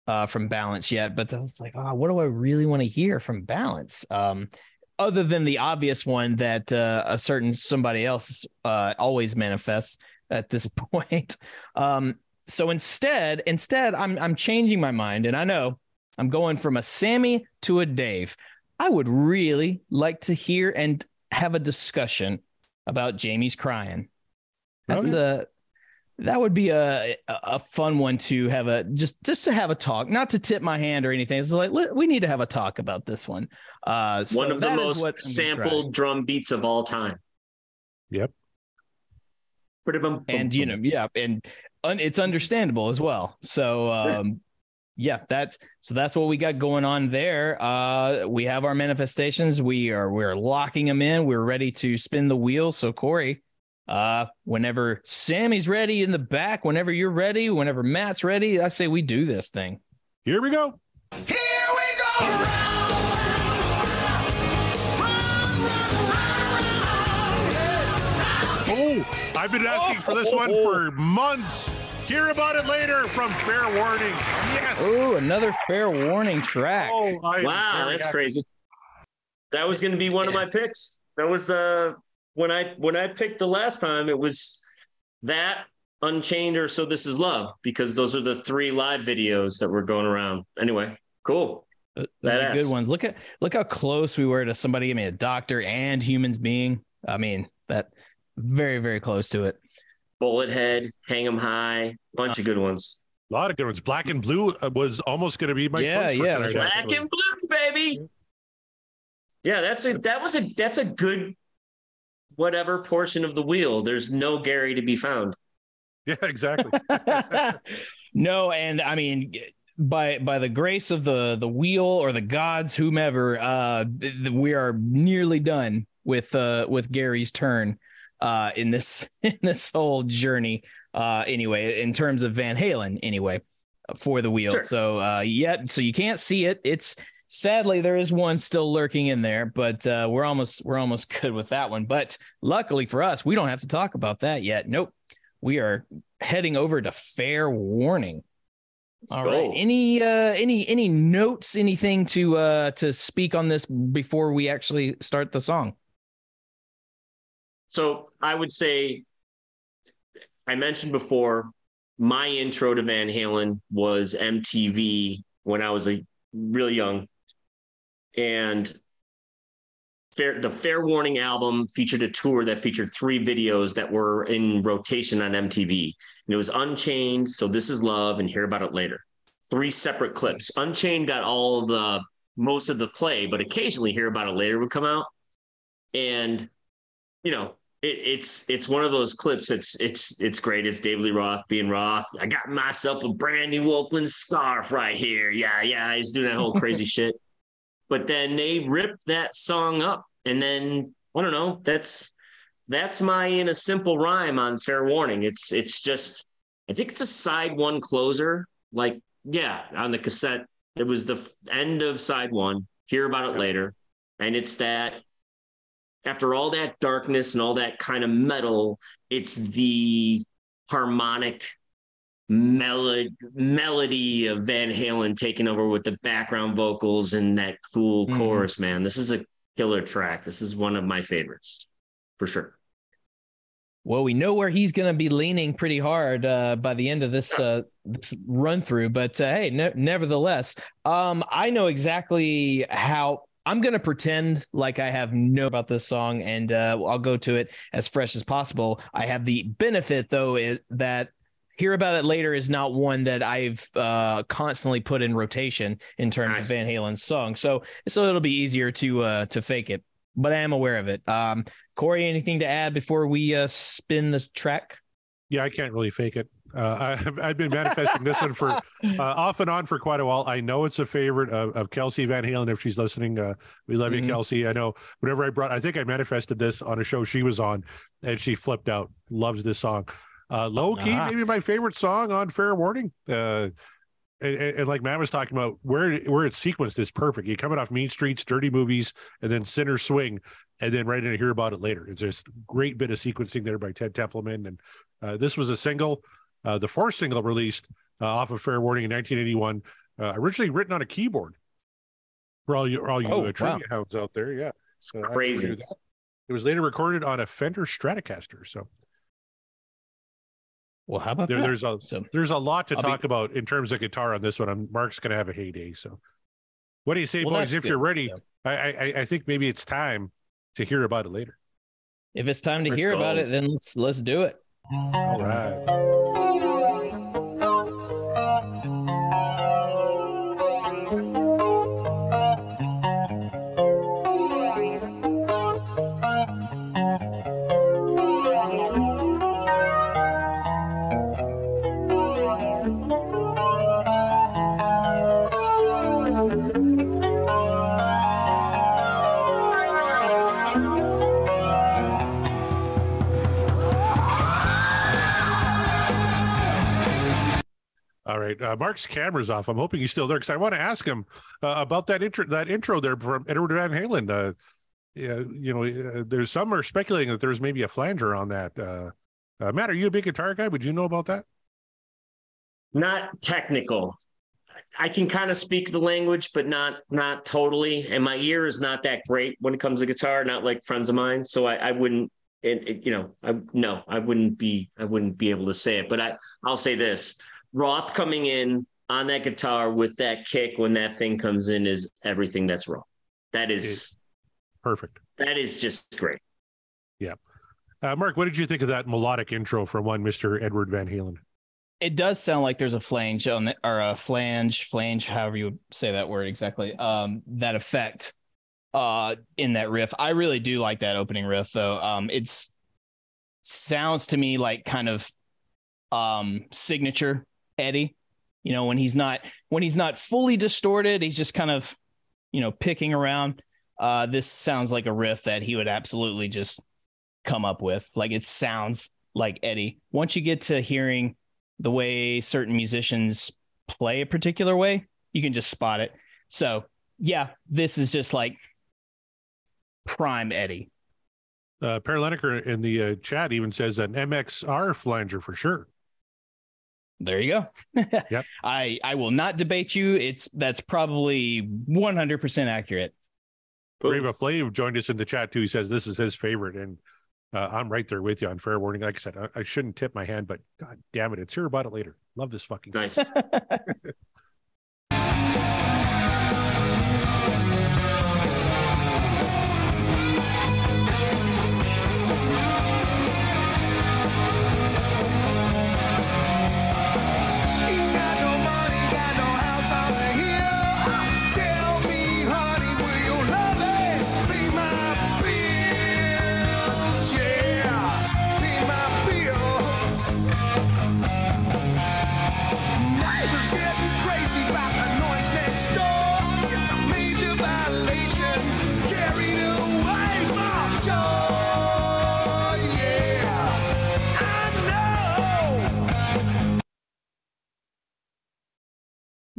uh from balance yet. But I was like, oh, what do I really want to hear from balance? Um other than the obvious one that uh, a certain somebody else uh, always manifests at this [laughs] point. Um, so instead, instead, I'm I'm changing my mind, and I know I'm going from a Sammy to a Dave. I would really like to hear and have a discussion about Jamie's crying. That's a that would be a a a fun one to have a just just to have a talk, not to tip my hand or anything. It's like we need to have a talk about this one. Uh, so One of the most what I'm gonna try. sampled drum beats of all time. Yep. Ba-da-bum, and you know yeah and un- it's understandable as well. So um yeah that's so that's what we got going on there. Uh we have our manifestations. We are we're locking them in. We're ready to spin the wheel. So corey uh whenever sammy's ready in the back whenever you're ready whenever matt's ready i say we do this thing. Here we go. Here we go. Round, round, I've been asking for this one for months. Hear about it later from Fair Warning. Yes. Oh, another fair warning track. Oh, Wow, that's happy. crazy. That was going to be one of my picks. That was the when I when I picked the last time. It was that Unchained or So This Is Love because those are the three live videos that were going around. Anyway, cool. Th- Those are good ones. Look at look how close we were to somebody. I mean, a doctor and humans being. I mean, that very very close to it. Bullet Head, Hang 'em High, bunch of good ones. A lot of good ones. Black and Blue uh, was almost going to be my Yeah, choice for yeah, tonight. Black actually. and blue, baby. Yeah, that's a that was a that's a good whatever portion of the wheel. There's no Gary to be found. Yeah, exactly. [laughs] [laughs] no, and I mean, by by the grace of the the wheel or the gods, whomever, uh, th- th- we are nearly done with uh with Gary's turn, uh, in this [laughs] in this whole journey. Uh, anyway, in terms of Van Halen, anyway, for the wheel. Sure. So, uh, yeah, so you can't see it. It's sadly there is one still lurking in there, but uh, we're almost we're almost [laughs] good with that one. But luckily for us, we don't have to talk about that yet. Nope, we are heading over to fair warning. Let's All go. right. Any uh any any notes, anything to uh to speak on this before we actually start the song? So I would say, I mentioned before, my intro to Van Halen was MTV when I was a really young, and Fair, the Fair Warning album featured a tour that featured three videos that were in rotation on MTV. And it was Unchained, So This Is Love, and Hear About It Later. Three separate clips. Unchained got all the most of the play, but occasionally Hear About It Later would come out. And you know, it, it's it's one of those clips. It's it's it's great. It's David Lee Roth being Roth. I got myself a brand new Oakland scarf right here. Yeah, yeah. He's doing that whole crazy [laughs] shit. But then they ripped that song up, and then I don't know. That's that's my in a simple rhyme on Fair Warning. It's it's just I think it's a side one closer. Like yeah, on the cassette, it was the end of side one. Hear about it later, and it's that after all that darkness and all that kind of metal, it's the harmonic melody melody of Van Halen taking over with the background vocals and that cool Mhm. chorus, man. This is a killer track. This is one of my favorites for sure. Well, we know where he's going to be leaning pretty hard uh, by the end of this uh, this run through, but uh, hey, ne- nevertheless, um, I know exactly how. I'm going to pretend like I have no about this song, and uh, I'll go to it as fresh as possible. I have the benefit, though, is that hear about it later is not one that I've uh, constantly put in rotation in terms Nice. of Van Halen's song, so so it'll be easier to uh, to fake it. But I am aware of it. Um, Corey, anything to add before we uh, spin the track? Yeah, I can't really fake it. Uh, I've, [laughs] I've been manifesting this one for uh, off and on for quite a while. I know it's a favorite of, of Kelsey Van Halen. If she's listening, uh, we love Mhm. you, Kelsey. I know whenever I brought, I think I manifested this on a show she was on, and she flipped out. Loves this song. Uh, low key, Ah. maybe my favorite song on Fair Warning. Uh, and, and, and like Matt was talking about, where where it's sequenced is perfect. You're coming off Mean Streets, Dirty Movies, and then Sinner's Swing, and then right in to hear about it later. It's just a great bit of sequencing there by Ted Templeman. And uh, this was a single, uh, the fourth single released uh, off of Fair Warning in 1981, uh, originally written on a keyboard. For all you all you Oh, uh, trivia hounds out there, yeah, It's crazy. It was later recorded on a Fender Stratocaster. So Well, how about there, that? there's a so there's a lot to I'll be- talk about in terms of guitar on this one. And Mark's going to have a heyday. So, what do you say, well, boys? that's If you're ready, So, I, I I think maybe it's time to hear about it later. if it's time to Let's hear about it, then let's let's do it. All right. Right, uh, Mark's camera's off. I'm hoping he's still there because I want to ask him uh, about that intro. That intro there from Edward Van Halen. Uh, yeah, you know, uh, there's some are speculating that there's maybe a flanger on that. Uh, uh, Matt, are you a big guitar guy? Would you know about that? not technical. I can kind of speak the language, but not not totally. And my ear is not that great when it comes to guitar, not like friends of mine. So I, I wouldn't, it, you know, I no, I wouldn't be, I wouldn't be able to say it. But I, I'll say this: Roth coming in on that guitar with that kick when that thing comes in is everything that's wrong. That is Perfect. that is just great. Uh, Mark, what did you think of that melodic intro from one Mr. Edward Van Halen? It does sound like there's a flange on the, or a flange, flange, however you would say that word exactly. Um, that effect uh in that riff. I really do like that opening riff though. Um, it's sounds to me like kind of um signature Eddie. You know, when he's not when he's not fully distorted, he's just kind of, you know, picking around. Uh, this sounds like a riff that he would absolutely just come up with. Like it sounds like Eddie. Once you get to hearing the way certain musicians play a particular way, you can just spot it. So, yeah, this is just like prime Eddie. Uh, Per Lineker in the uh, chat even says an MXR flanger for sure. There you go. Yep. [laughs] I I will not debate you. It's that's probably 100% accurate. Brave Flav joined us in the chat too. He says this is his favorite, and uh, I'm right there with you on fair warning. Like I said, I, I shouldn't tip my hand, but god damn it, it's here about it later. Love this fucking. Nice. [laughs]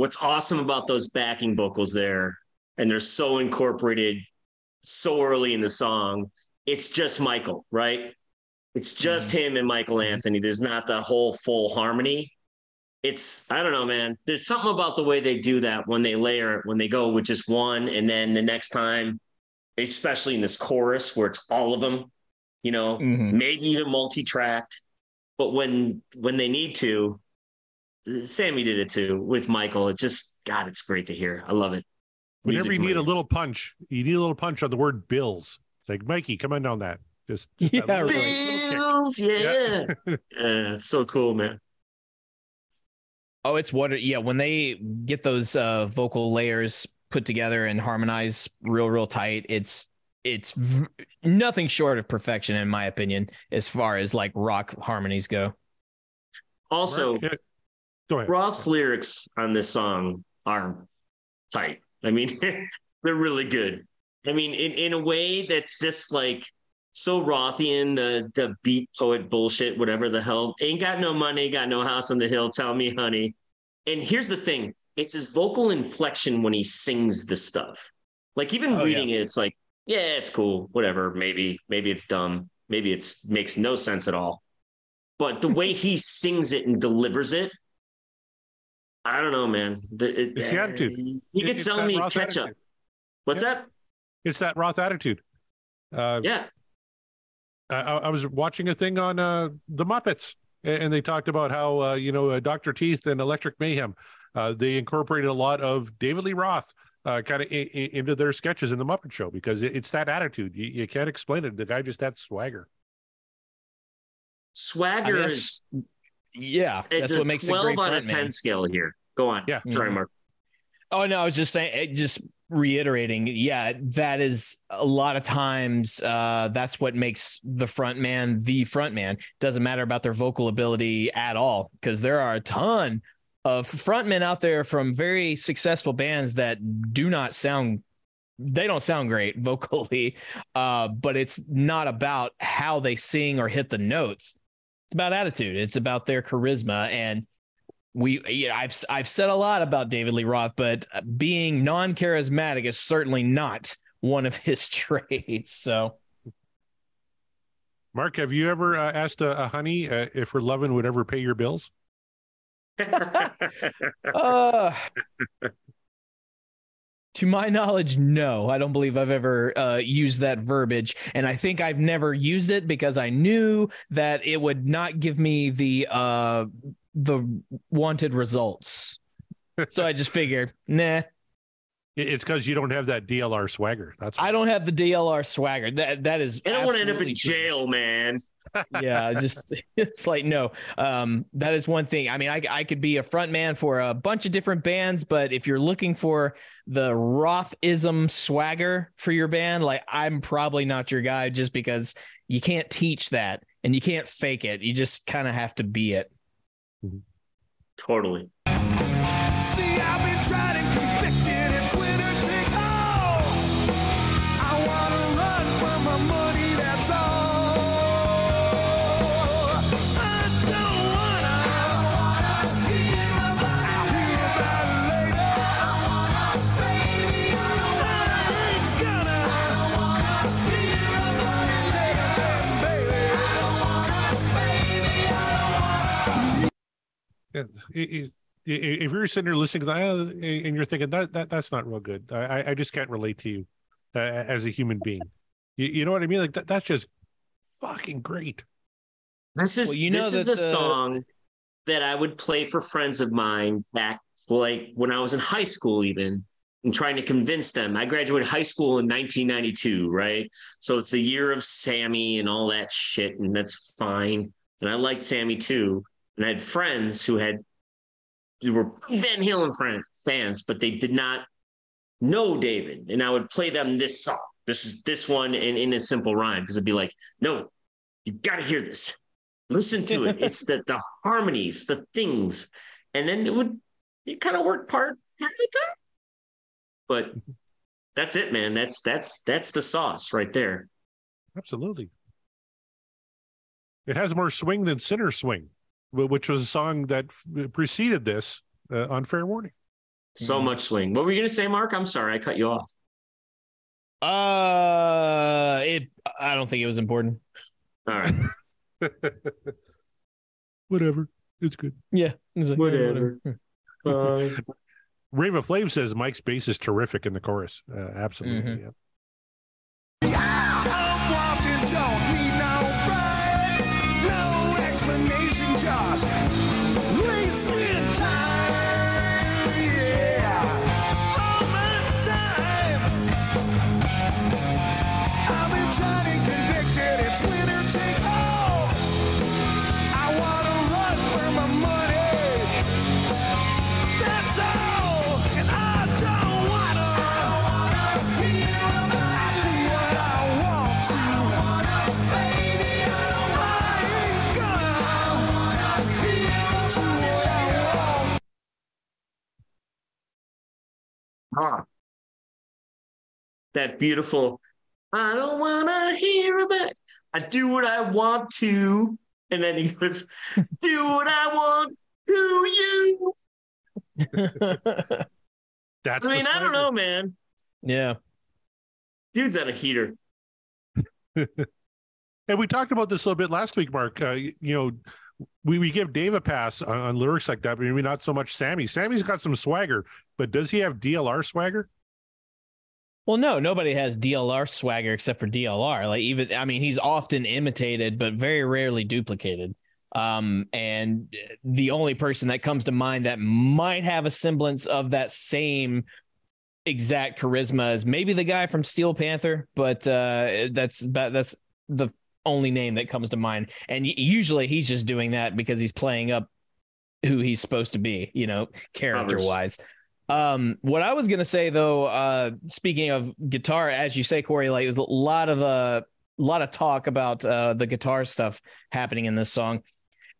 what's awesome about those backing vocals there, and they're so incorporated so early in the song, it's just Michael, right? It's just him and Michael Anthony. There's not the whole full harmony. It's, I don't know, man. There's something about the way they do that when they layer it, when they go with just one, and then the next time, especially in this chorus where it's all of them, you know, Mhm. maybe even multi-tracked. But when when they need to, Sammy did it too with Michael. It just God, it's great to hear. I love it. Whenever you Musically. need a little punch, you need a little punch on the word bills. It's like Mikey, come on down that. Just, just that [laughs] Yeah, little- right. little. Bills, yeah. [laughs] [laughs] yeah, it's so cool, man. Oh, it's what yeah, when they get those uh vocal layers put together and harmonize real real tight, it's it's v- nothing short of perfection in my opinion as far as like rock harmonies go. Also, Mark, yeah. Go ahead. Roth's lyrics on this song are tight. I mean, [laughs] they're really good. I mean, in, in a way that's just like so Rothian, the the beat poet bullshit, whatever the hell. Ain't got no money, got no house on the hill. Tell me, honey. And here's the thing: it's his vocal inflection when he sings the stuff. Like even Oh, reading it, it's like, yeah, it's cool, whatever. Maybe, maybe it's dumb. Maybe it's makes no sense at all. But the way he sings it and delivers it, I don't know, man. The, it- It's the attitude. You It- could sell me Roth ketchup. attitude. What's Yeah. that? It's that Roth attitude. Uh, Yeah. I, I was watching a thing on uh, the Muppets, and they talked about how uh, you know uh, Doctor Teeth and Electric Mayhem, uh, they incorporated a lot of David Lee Roth uh, kind of I- I- into their sketches in the Muppet Show because it, it's that attitude. You, you can't explain it. The guy just had swagger. Swagger I mean, is that's- yeah, it's that's a what makes a 12 great out of front 10 man. scale here. Go on. Yeah. Sorry, Mhm. Mark. Oh no, I was just saying, just reiterating. Yeah, that is a lot of times. Uh, that's what makes the front man the front man. Doesn't matter about their vocal ability at all, because there are a ton of frontmen out there from very successful bands that do not sound. They don't sound great [laughs] vocally, uh, but it's not about how they sing or hit the notes. It's about attitude. It's about their charisma and we yeah, I've I've said a lot about David Lee Roth, but being non-charismatic is certainly not one of [laughs] his traits. So Mark, have you ever uh, asked a, a honey uh, if her loving would ever pay your bills? [laughs] [laughs] Uh, to my knowledge, no. I don't believe I've ever uh, used that verbiage, and I think I've never used it because I knew that it would not give me the uh, the wanted results. so I just figured, [laughs] nah. It's because you don't have that DLR swagger. That's I don't have the DLR swagger. That that is. I don't want to end up in absolutely true. jail, man. Yeah just [laughs] it's like no um that is one thing. I mean i i could be a front man for a bunch of different bands but if you're looking for the rothism swagger for your band like i'm probably not your guy just because you can't teach that and you can't fake it. You just kind of have to be it. Totally. If you're sitting there listening to that and you're thinking that, that that's not real good, I, I- I just can't relate to you uh, as a human being. You, you know what I mean? Like that, that's just fucking great. This is Well, you know this is a the- song that I would play for friends of mine back like when I was in high school even and trying to convince them. I graduated high school in 1992, right? So it's the year of Sammy and all that shit and that's fine. And I liked Sammy too. And I had friends who had who were Van Halen friend, fans, but they did not know David. And I would play them this song. This is this one in, in a simple rhyme because it'd be like, no, you gotta hear this. Listen to it. It's the the harmonies, the things, and then it would it kind of worked part of the time. But that's it, man. That's that's that's the sauce right there. Absolutely. It has more swing than Sinner's Swing, which was a song that preceded this uh, on Fair Warning. So Mhm. much swing. What were you gonna say, Mark? I'm sorry, I cut you off. uh it i don't think it was important All right. [laughs] Whatever. It's good. yeah it's like, Whatever. [laughs] Bye. Raven Flame says Mike's bass is terrific in the chorus. Uh, absolutely. Mhm. Yeah. Ah. That beautiful. I don't want to hear about. It. I do what I want to, and then he goes, "Do what I want to you." [laughs] That's I mean, I don't know, man. yeah Dude's on a heater. [laughs] And we talked about this a little bit last week, Mark. Uh, you, you know, we, we give Dave a pass on, on lyrics like that, but maybe not so much Sammy. Sammy's got some swagger, but does he have DLR swagger? Well, no, nobody has DLR swagger except for DLR. Like even, I mean, he's often imitated, but very rarely duplicated. Um, and the only person that comes to mind that might have a semblance of that same exact charisma is maybe the guy from Steel Panther, but uh, that's that's the only name that comes to mind. And usually he's just doing that because he's playing up who he's supposed to be, you know, character wise. Um, what I was gonna say though, uh, speaking of guitar, as you say, Corey, like there's a lot of uh, a lot of talk about uh, the guitar stuff happening in this song.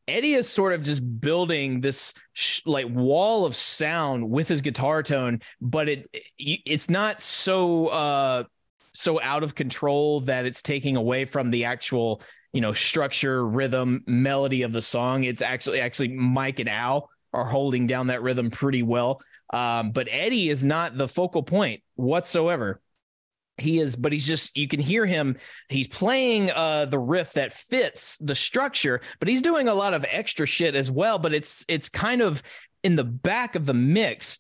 Eddie is sort of just building this sh- like wall of sound with his guitar tone, but it it's not so uh so out of control that it's taking away from the actual you know structure, rhythm, melody of the song. It's actually actually Mike and Al are holding down that rhythm pretty well. Um, but Eddie is not the focal point whatsoever. he is but he's just you can hear him he's playing uh the riff that fits the structure but he's doing a lot of extra shit as well but it's it's kind of in the back of the mix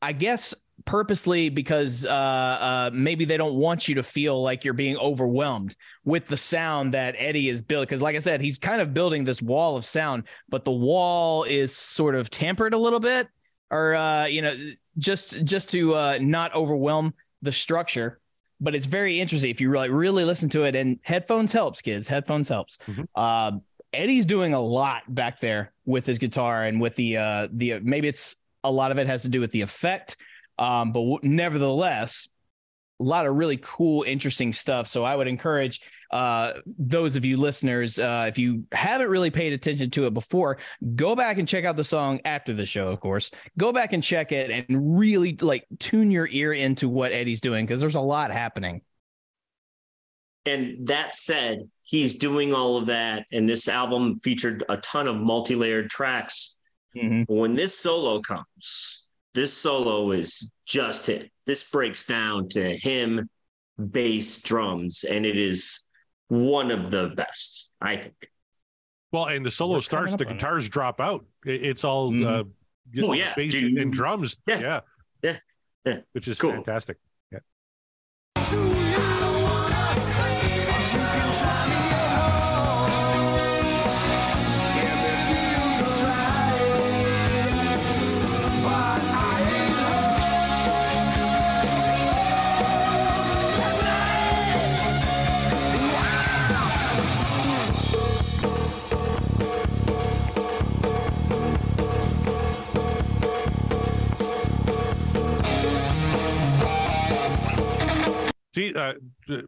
i guess purposely because uh uh maybe they don't want you to feel like you're being overwhelmed with the sound that eddie is built because like i said he's kind of building this wall of sound but the wall is sort of tampered a little bit or uh you know just just to uh not overwhelm the structure, but it's very interesting if you really really listen to it. And headphones helps, kids. Headphones helps. Mhm. Uh, Eddie's doing a lot back there with his guitar and with the uh, the maybe it's a lot of it has to do with the effect, um, but w- nevertheless, a lot of really cool, interesting stuff. So I would encourage uh, those of you listeners, uh, if you haven't really paid attention to it before, go back and check out the song after the show. Of course, go back and check it and really like tune your ear into what Eddie's doing because there's a lot happening. And that said, he's doing all of that. And this album featured a ton of multi layered tracks. When this solo comes, this solo is just him. This breaks down to him, bass, drums, and it is one of the best, I think. Well, and the solo We're starts, the up on it. guitars drop out. It's all Mhm. uh, you Oh, yeah. bass Dude. and drums. Yeah. yeah, Yeah. Yeah. which is Cool. fantastic. Uh,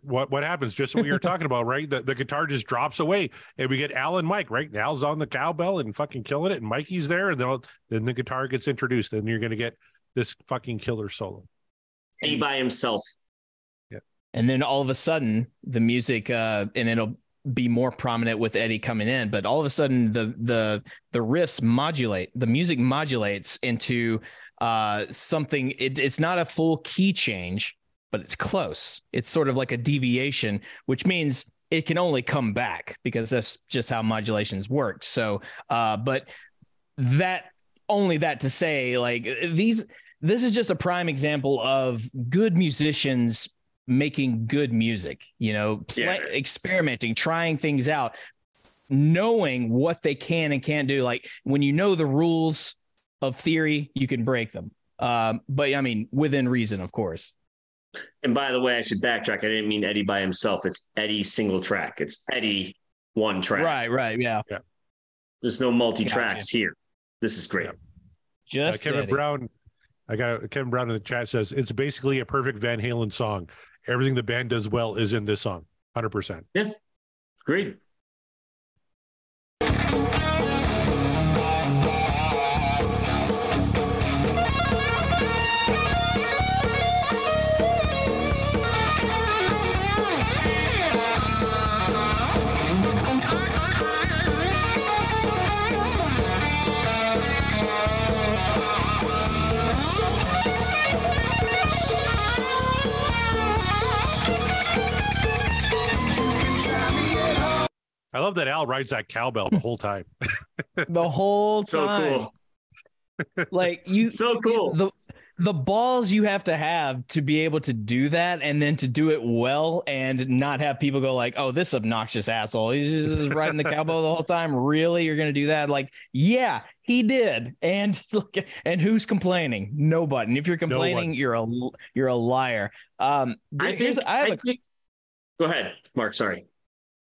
what what happens? Just what we were [laughs] talking about, right? The, the guitar just drops away, and we get Al and Mike. Right, Al's on the cowbell and fucking killing it, and Mikey's there, and then then the guitar gets introduced, and you're gonna get this fucking killer solo. He by himself. Yeah. And then all of a sudden, the music, uh, and it'll be more prominent with Eddie coming in. But all of a sudden, the the the riffs modulate. The music modulates into uh, something. It, it's not a full key change, but it's close. It's sort of like a deviation, which means it can only come back because that's just how modulations work. So, uh, but that only that to say, like these, this is just a prime example of good musicians making good music. You know, play, Yeah. experimenting, trying things out, knowing what they can and can't do. Like when you know the rules of theory, you can break them. Um, but I mean, within reason, of course. And by the way, I should backtrack. I didn't mean Eddie by himself. It's Eddie single track. It's Eddie one track. Right, right, yeah. There's no multi tracks here. This is great. Yeah. Uh, Just Kevin Eddie. Brown, I got Kevin Brown in the chat says it's basically a perfect Van Halen song. Everything the band does well is in this song, hundred percent. Yeah. Great. I love that Al rides that cowbell the whole time. [laughs] the whole So time. cool. Like you [laughs] So cool. The the balls you have to have to be able to do that and then to do it well and not have people go like, "Oh, this obnoxious asshole. He's just riding the cowbell the whole time. Really? You're going to do that?" Like, "Yeah, he did." And [laughs] look and who's complaining? Nobody. And if you're complaining, you're a you're a liar. Um I think, I have I a think- Go ahead, Mark. Sorry.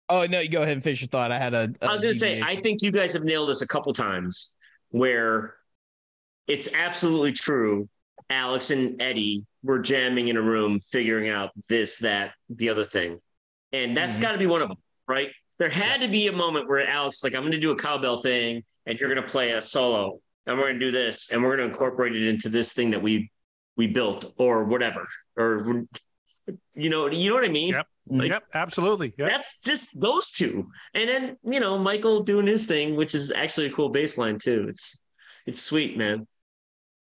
Oh, no, you go ahead and finish your thought. I had a, a I was going to say, I think you guys have nailed this a couple times where it's absolutely true. Alex and Eddie were jamming in a room, figuring out this, that, the other thing. And that's Mhm. got to be one of them, right? There had to be a moment where Alex, like, I'm going to do a cowbell thing and you're going to play a solo and we're going to do this and we're going to incorporate it into this thing that we we built or whatever or you know you know what I mean? Yep. Like, yep, absolutely. Yep. That's just those two, and then you know Michael doing his thing, which is actually a cool baseline too. It's it's sweet, man.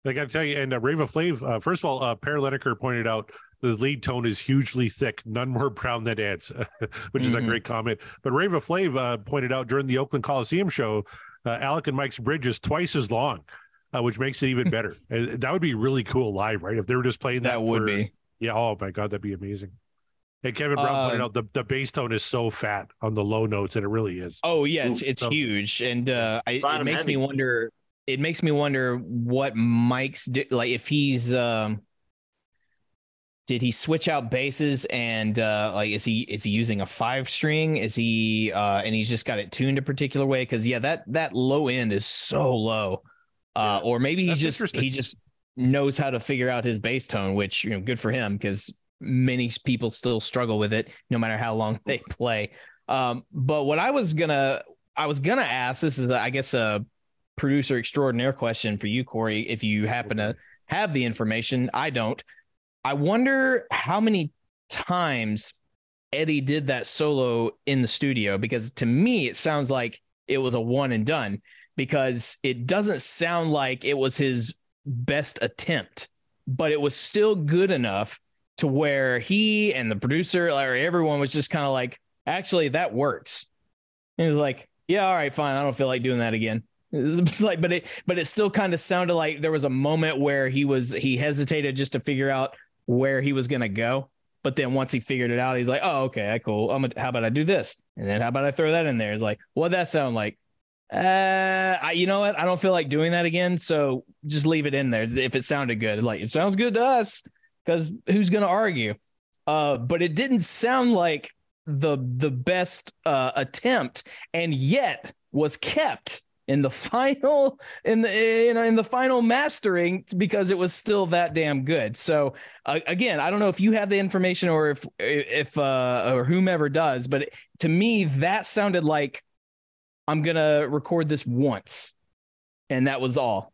I got to tell you, and uh, Rava Flav, uh, first of all, uh, Per Lineker pointed out the lead tone is hugely thick, none more brown than Ed's, [laughs] which is a Mhm. great comment. But Rava Flav uh, pointed out during the Oakland Coliseum show, uh, Alex and Mike's bridge is twice as long, uh, which makes it even [laughs] better. That would be really cool live, right? If they were just playing that, That would for- be. Yeah. Oh my God, that'd be amazing. And Kevin Brown pointed Uh, out the, the bass tone is so fat on the low notes, and it really is. Oh yeah, it's it's so- huge, and uh, I, it Bottom makes me wonder. It makes me wonder what Mike's di- like if he's um. Did he switch out basses and uh like is he is he using a five string? Is he uh and he's just got it tuned a particular way? Because yeah, that that low end is so low. Uh Yeah. or maybe he That's just he just knows how to figure out his bass tone, which you know, good for him because many people still struggle with it no matter how long they play. Um, but what I was gonna I was gonna ask this is I guess a producer extraordinaire question for you, Corey, if you happen to have the information. I don't. I wonder how many times Eddie did that solo in the studio because to me it sounds like it was a one and done because it doesn't sound like it was his best attempt, but it was still good enough to where he and the producer or everyone was just kind of like, actually, that works. And was like, yeah, all right, fine. I don't feel like doing that again. [laughs] It's like, but it, but it still kind of sounded like there was a moment where he was, he hesitated just to figure out where he was going to go. But then once he figured it out, he's like, oh, okay, cool. I'm gonna, how about I do this? And then how about I throw that in there? It's like, what that sound like? Uh, I, you know what? I don't feel like doing that again. So just leave it in there. If it sounded good, like it sounds good to us, because who's going to argue? Uh, but it didn't sound like the the best uh, attempt, and yet was kept in the [laughs] final in the know in the final mastering because it was still that damn good. So uh, again, I don't know if you have the information or if if uh, or whomever does, but to me that sounded like I'm gonna record this once, and that was all.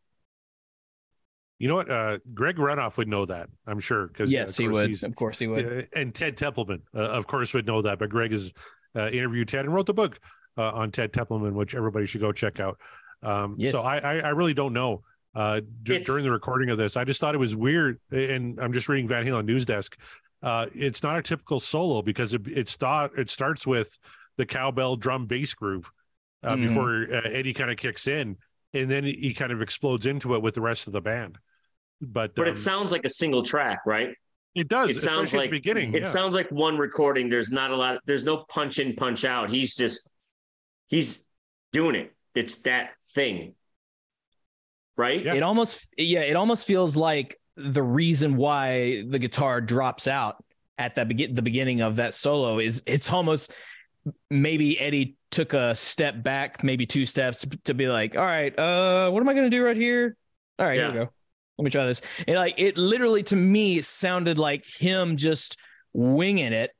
You know what? Uh, Greg Renoff would know that, I'm sure. Because Yes, he would. Of course, he would. Yeah, and Ted Templeman, uh, of course, would know that. But Greg has uh, interviewed Ted and wrote the book uh, on Ted Templeman, which everybody should go check out. Um, Yes. So I, I, I really don't know. Uh, d- during the recording of this, I just thought it was weird. And I'm just reading Van Halen News Desk. Uh, it's not a typical solo because it it, start, it starts with the cowbell drum bass groove uh, Mhm. before uh, Eddie kind of kicks in, and then he kind of explodes into it with the rest of the band. But But um, it sounds like a single track, right? it does. it sounds like at the beginning. It yeah. sounds like one recording. There's not a lot. There's no punch in, punch out. He's just he's doing it. It's that thing, right? Yeah. It almost yeah, it almost feels like the reason why the guitar drops out at that begin the beginning of that solo is it's almost maybe Eddie took a step back, maybe two steps to be like, all right, uh, what am I gonna do right here? All right, here we go. Let me try this. And like it literally to me sounded like him just winging it,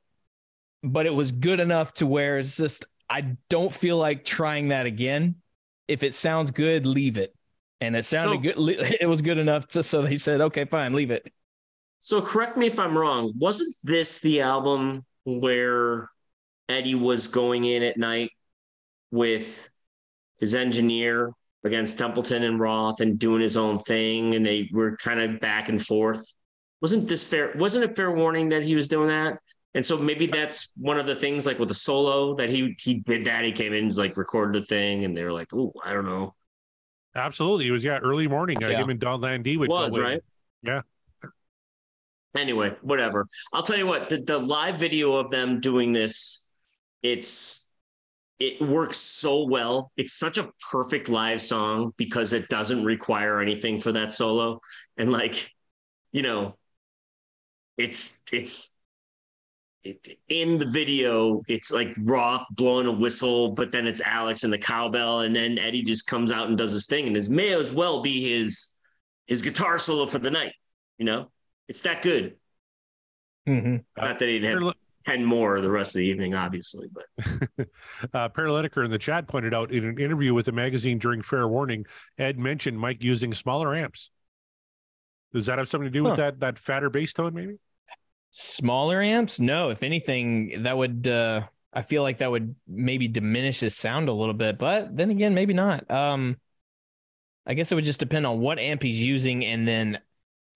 but it was good enough to where it's just I don't feel like trying that again. If it sounds good, leave it. And it sounded So- good. [laughs] It was good enough to so they said, okay, fine, leave it. So correct me if I'm wrong. Wasn't this the album where Eddie was going in at night with his engineer against Templeman and Roth and doing his own thing, and they were kind of back and forth? Wasn't this fair? Wasn't it fair warning that he was doing that? And so maybe that's one of the things, like with the solo, that he he did that. He came in, like recorded the thing, and they were like, "Oh, I don't know." Absolutely. It was, yeah, early morning. Uh, Yeah. him and Donn Landee would was go right. Yeah. Anyway, whatever. I'll tell you what. The, the live video of them doing this, it's it works so well. It's such a perfect live song because it doesn't require anything for that solo, and like, you know, it's it's. It, in the video, it's like Roth blowing a whistle, but then it's Alex and the cowbell, and then Eddie just comes out and does his thing, and this may as well be his his guitar solo for the night. You know, it's that good. Mm-hmm. Not that he didn't have Paraly- 10 more the rest of the evening, obviously, but [laughs] uh, Per Lineker in the chat pointed out in an interview with the magazine during Fair Warning, Ed mentioned Mike using smaller amps. Does that have something to do with that that fatter bass tone, maybe? Smaller amps? No. If anything, that would uh I feel like that would maybe diminish his sound a little bit, but then again, maybe not. Um I guess it would just depend on what amp he's using and then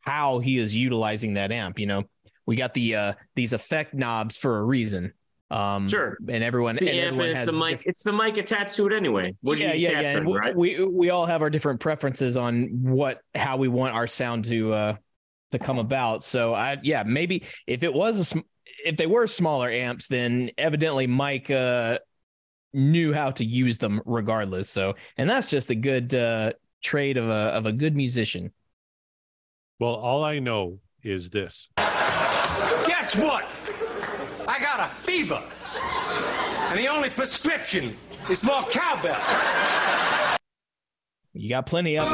how he is utilizing that amp, you know. We got the uh these effect knobs for a reason. Um, Sure. and everyone It's the and amp everyone and has it's the mic. diff- It's the mic attached to it anyway. What yeah, are you yeah, yeah. we, right? we we all have our different preferences on what how we want our sound to uh to come about. So I yeah maybe if it was a sm- if they were smaller amps, then evidently Mike uh knew how to use them regardless. So and that's just a good uh trait of a of a good musician. Well, all I know is this. Guess what? I got a fever. And the only prescription is more cowbell. You got plenty of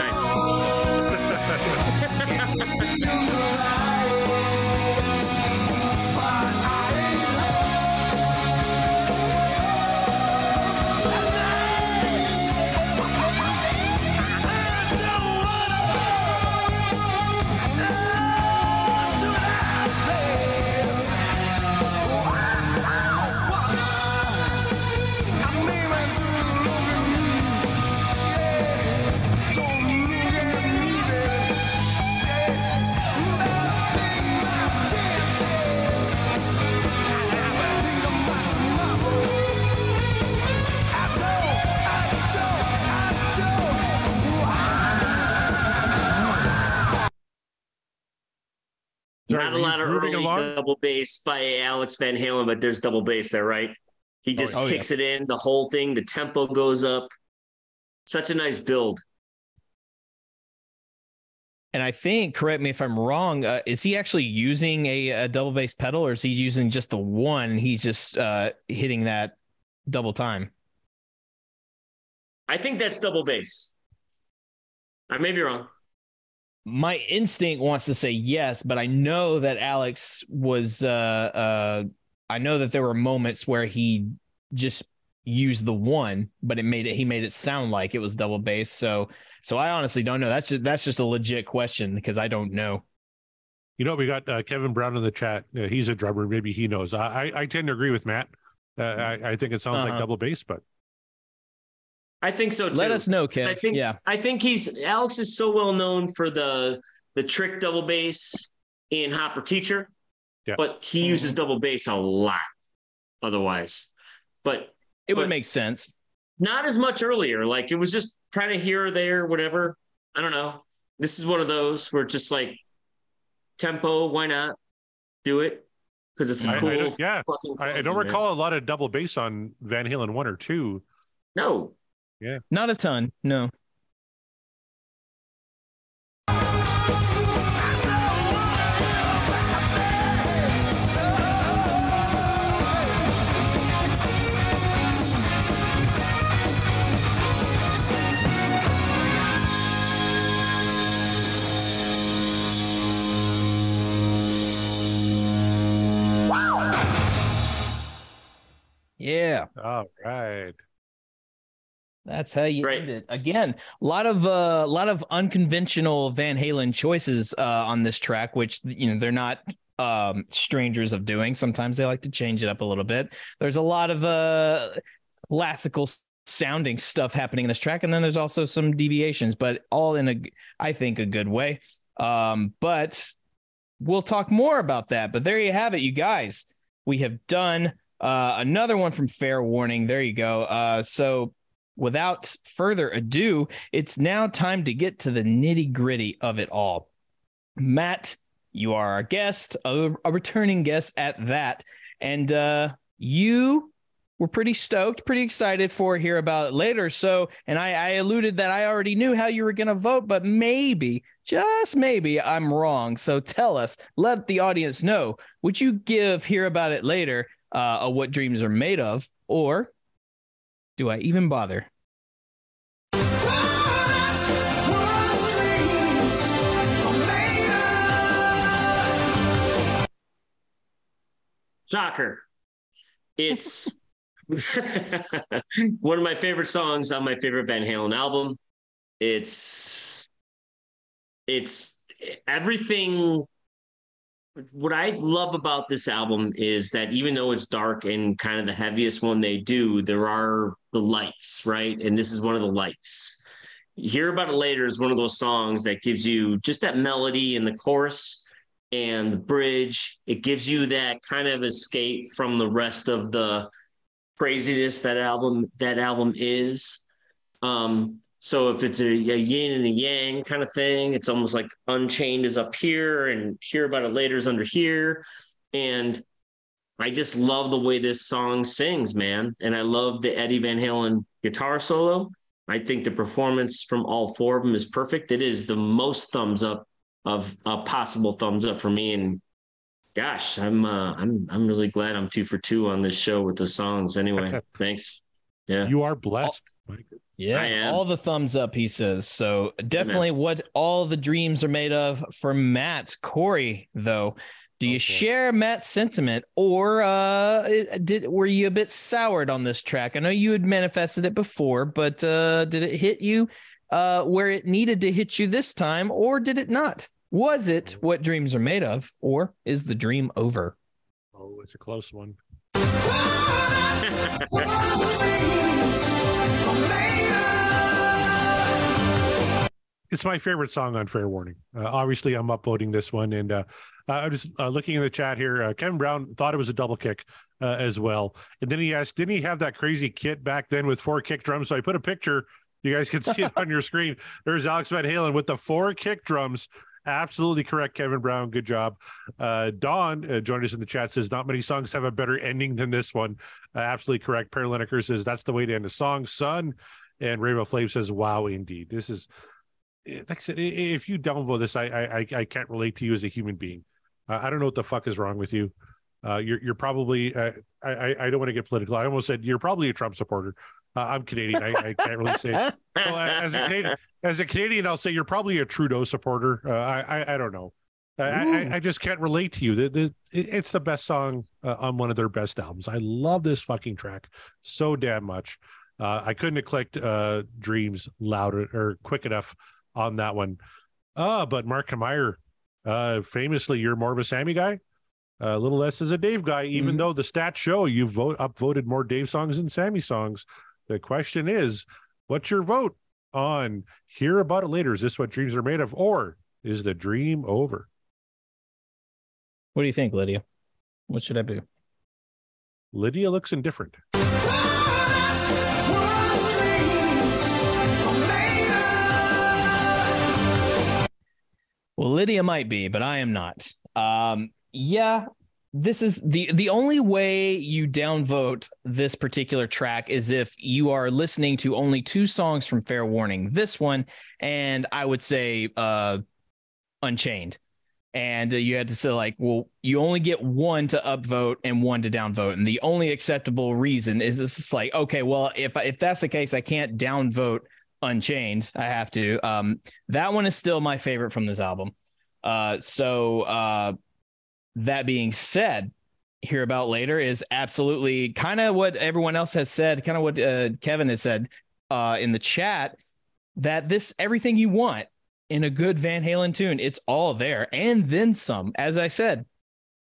[laughs] Sorry, Not a lot of early along? double bass by Alex Van Halen, but there's double bass there, right? He just oh, yeah. kicks it in, the whole thing, the tempo goes up. Such a nice build. And I think, correct me if I'm wrong, uh, is he actually using a, a double bass pedal or is he using just the one? He's just uh, hitting that double time. I think that's double bass. I may be wrong. My instinct wants to say yes, but I know that Alex was. Uh, uh, I know that there were moments where he just used the one, but it made it. He made it sound like it was double bass. So, so I honestly don't know. That's just, that's just a legit question because I don't know. You know, we got uh, Kevin Brown in the chat. Uh, he's a drummer. Maybe he knows. I I, I tend to agree with Matt. Uh, I, I think it sounds like Uh-huh. double bass, but I think so too. Let us know, 'Cause I think yeah. I think he's Alex is so well known for the the trick double bass in Hot for Teacher, Yeah. but he uses double bass a lot. Otherwise, but It would but- make sense. not as much earlier. Like it was just kind of here or there, whatever. I don't know. This is one of those where it's just like tempo. Why not do it? Because it's a I- I cool. don't- yeah. I, I don't man. recall a lot of double bass on Van Halen one or two. No, Not a ton. No. Yeah. All right. That's how you Right. end it. Again, a lot of uh, a lot of unconventional Van Halen choices uh, on this track, which you know they're not um, strangers of doing. Sometimes they like to change it up a little bit. There's a lot of uh, classical sounding stuff happening in this track, and then there's also some deviations, but all in a, I think, a good way. Um, but we'll talk more about that. But there you have it, you guys. We have done uh, another one from Fair Warning. There you go. Uh, so without further ado, it's now time to get to the nitty gritty of it all. Matt, you are our guest, a, a returning guest at that. And uh, you were pretty stoked, pretty excited for hear about it later. So, and I, I alluded that I already knew how you were going to vote, but maybe, just maybe, I'm wrong. So tell us, let the audience know. Would you give hear about it later? Uh, a what dreams are made of, or do I even bother? Shocker. It's [laughs] one of my favorite songs on my favorite Van Halen album. It's it's everything what I love about this album is that even though it's dark and kind of the heaviest one they do, there are the lights, right? And this is one of the lights. Hear About It Later is one of those songs that gives you just that melody in the chorus and the bridge. It gives you that kind of escape from the rest of the craziness that album that album is. Um, so if it's a, a yin and a yang kind of thing, it's almost like Unchained is up here and Hear About It Later is under here. And I just love the way this song sings, man. And I love the Eddie Van Halen guitar solo. I think the performance from all four of them is perfect. It is the most thumbs up of a possible thumbs up for me. And gosh, I'm uh, I'm I'm really glad I'm two for two on this show with the songs. Anyway, [laughs] thanks. Yeah. You are blessed. Mike. Yeah, I am. all the thumbs up, he says. So definitely what all the dreams are made of for Matt. Corey, though, do you Okay. share Matt's sentiment or uh did were you a bit soured on this track? I know you had manifested it before, but uh did it hit you uh where it needed to hit you this time, or did it not? Was it what dreams are made of, or is the dream over? Oh, it's a close one. It's my favorite song on Fair Warning. Uh, obviously, I'm upvoting this one, and uh, I was uh, looking in the chat here. Uh, Kevin Brown thought it was a double kick uh, as well, and then he asked, "Didn't he have that crazy kit back then with four kick drums?" So I put a picture. You guys can see it on your screen. There's Alex Van Halen with the four kick drums. Absolutely correct, Kevin Brown. Good job. Uh, Don uh, joined us in the chat. Says not many songs have a better ending than this one. Uh, absolutely correct. Perry says that's the way to end a song. Son and Rainbow Flame says, "Wow, indeed, this is." eh, Like I said, if you downvote this, I I I- can't relate to you as a human being. Uh, I don't know what the fuck is wrong with you. Uh, you're you're probably uh, I I don't want to get political. I almost said you're probably a Trump supporter. Uh, I'm Canadian. I, I can't really say. [laughs] Well, as a Canadian, as a Canadian, I'll say you're probably a Trudeau supporter. Uh, I, I I don't know. I, I I just can't relate to you. The, the, it's the best song uh, on one of their best albums. I love this fucking track so damn much. Uh, I couldn't have clicked uh, "Dreams" louder or quick enough on that one. Uh, but Mark Meyer, uh, famously, you're more of a Sammy guy, a little less as a Dave guy. Even Mhm. though the stats show you vote upvoted more Dave songs than Sammy songs. The question is, what's your vote on Hear About It Later? Is this what dreams are made of? Or is the dream over? What do you think, Lydia? What should I do? Lydia looks indifferent. Well, Lydia might be, but I am not. Um, yeah, this is the the only way you downvote this particular track is if you are listening to only two songs from Fair Warning. This one, and I would say uh, Unchained. And uh, you had to say like, well, you only get one to upvote and one to downvote, and the only acceptable reason is it's just like, okay, well, if if that's the case, I can't downvote Unchained. I have to. Um, that one is still my favorite from this album. Uh, so uh, that being said, hear about later is absolutely kind of what everyone else has said, kind of what uh, Kevin has said uh, in the chat. That this everything you want in a good Van Halen tune, it's all there and then some. As I said,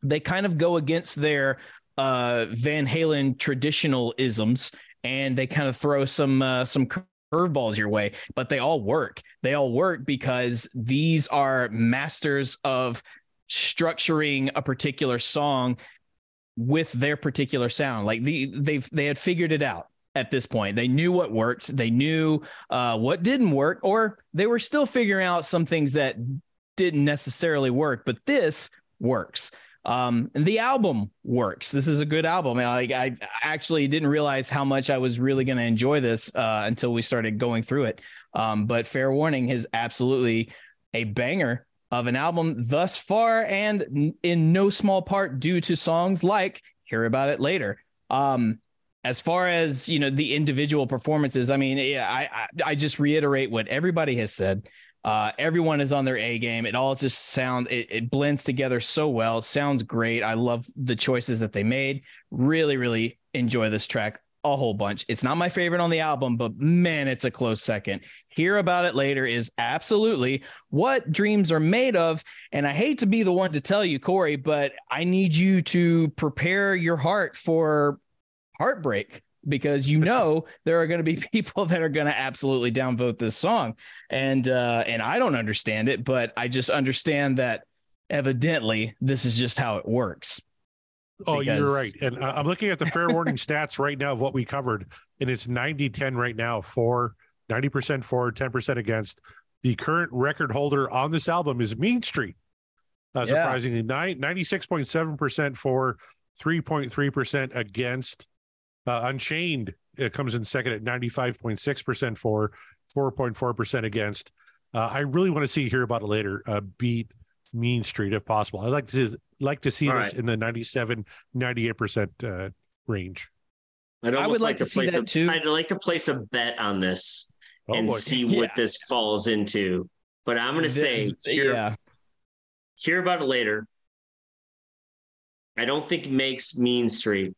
they kind of go against their uh, Van Halen traditional isms and they kind of throw some uh, some curveballs your way, but they all work. They all work because these are masters of structuring a particular song with their particular sound. Like the they've they had figured it out at this point. They knew what worked. They knew uh, what didn't work, or they were still figuring out some things that didn't necessarily work. But this works. Um, the album works. This is a good album. I, I actually didn't realize how much I was really going to enjoy this uh, until we started going through it. Um, but Fair Warning is absolutely a banger of an album thus far, and in no small part due to songs like "Hear About It Later." Um, as far as you know, the individual performances. I mean, yeah, I, I I just reiterate what everybody has said. Uh, everyone is on their A game. It all just sound it, it blends together so well. Sounds great. I love the choices that they made. Really, really enjoy this track a whole bunch. It's not my favorite on the album, but man, it's a close second. Hear about it later is absolutely what dreams are made of. And I hate to be the one to tell you, Corey, but I need you to prepare your heart for heartbreak because you [laughs] know there are going to be [laughs] people that are going to absolutely downvote this song and uh and I don't understand it but I just understand that evidently this is just how it works. Oh, because- you're right. And uh, I'm looking at the fair warning stats right now of what we covered, and it's 90 10 right now for 90% for, 10% against. The current record holder on this album is Mean Street. Uh, Yeah. surprisingly, nine, 96.7% for, 3.3% against. Uh, Unchained it comes in second at 95.6% for, 4.4% against. Uh, I really want to see hear about it later. Uh, beat Mean Street if possible. I'd like to like to see All this right. in the 97, 98% uh, range. I'd I would almost like to see place that a, too. I'd like to place a bet on this Oh, and boy. see [laughs] Yeah. what this falls into. But I'm going to say hear, yeah, hear about it later. I don't think it makes Mean Street.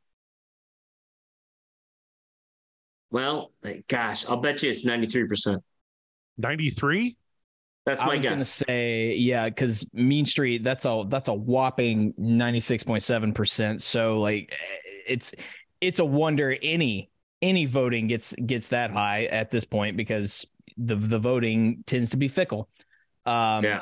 Well, gosh, I'll bet you it's 93%. 93? That's my guess. I my was gonna say yeah, because Mean Street that's a that's a whopping ninety six point seven percent. So like it's it's a wonder any any voting gets gets that high at this point because the the voting tends to be fickle. Um, Yeah.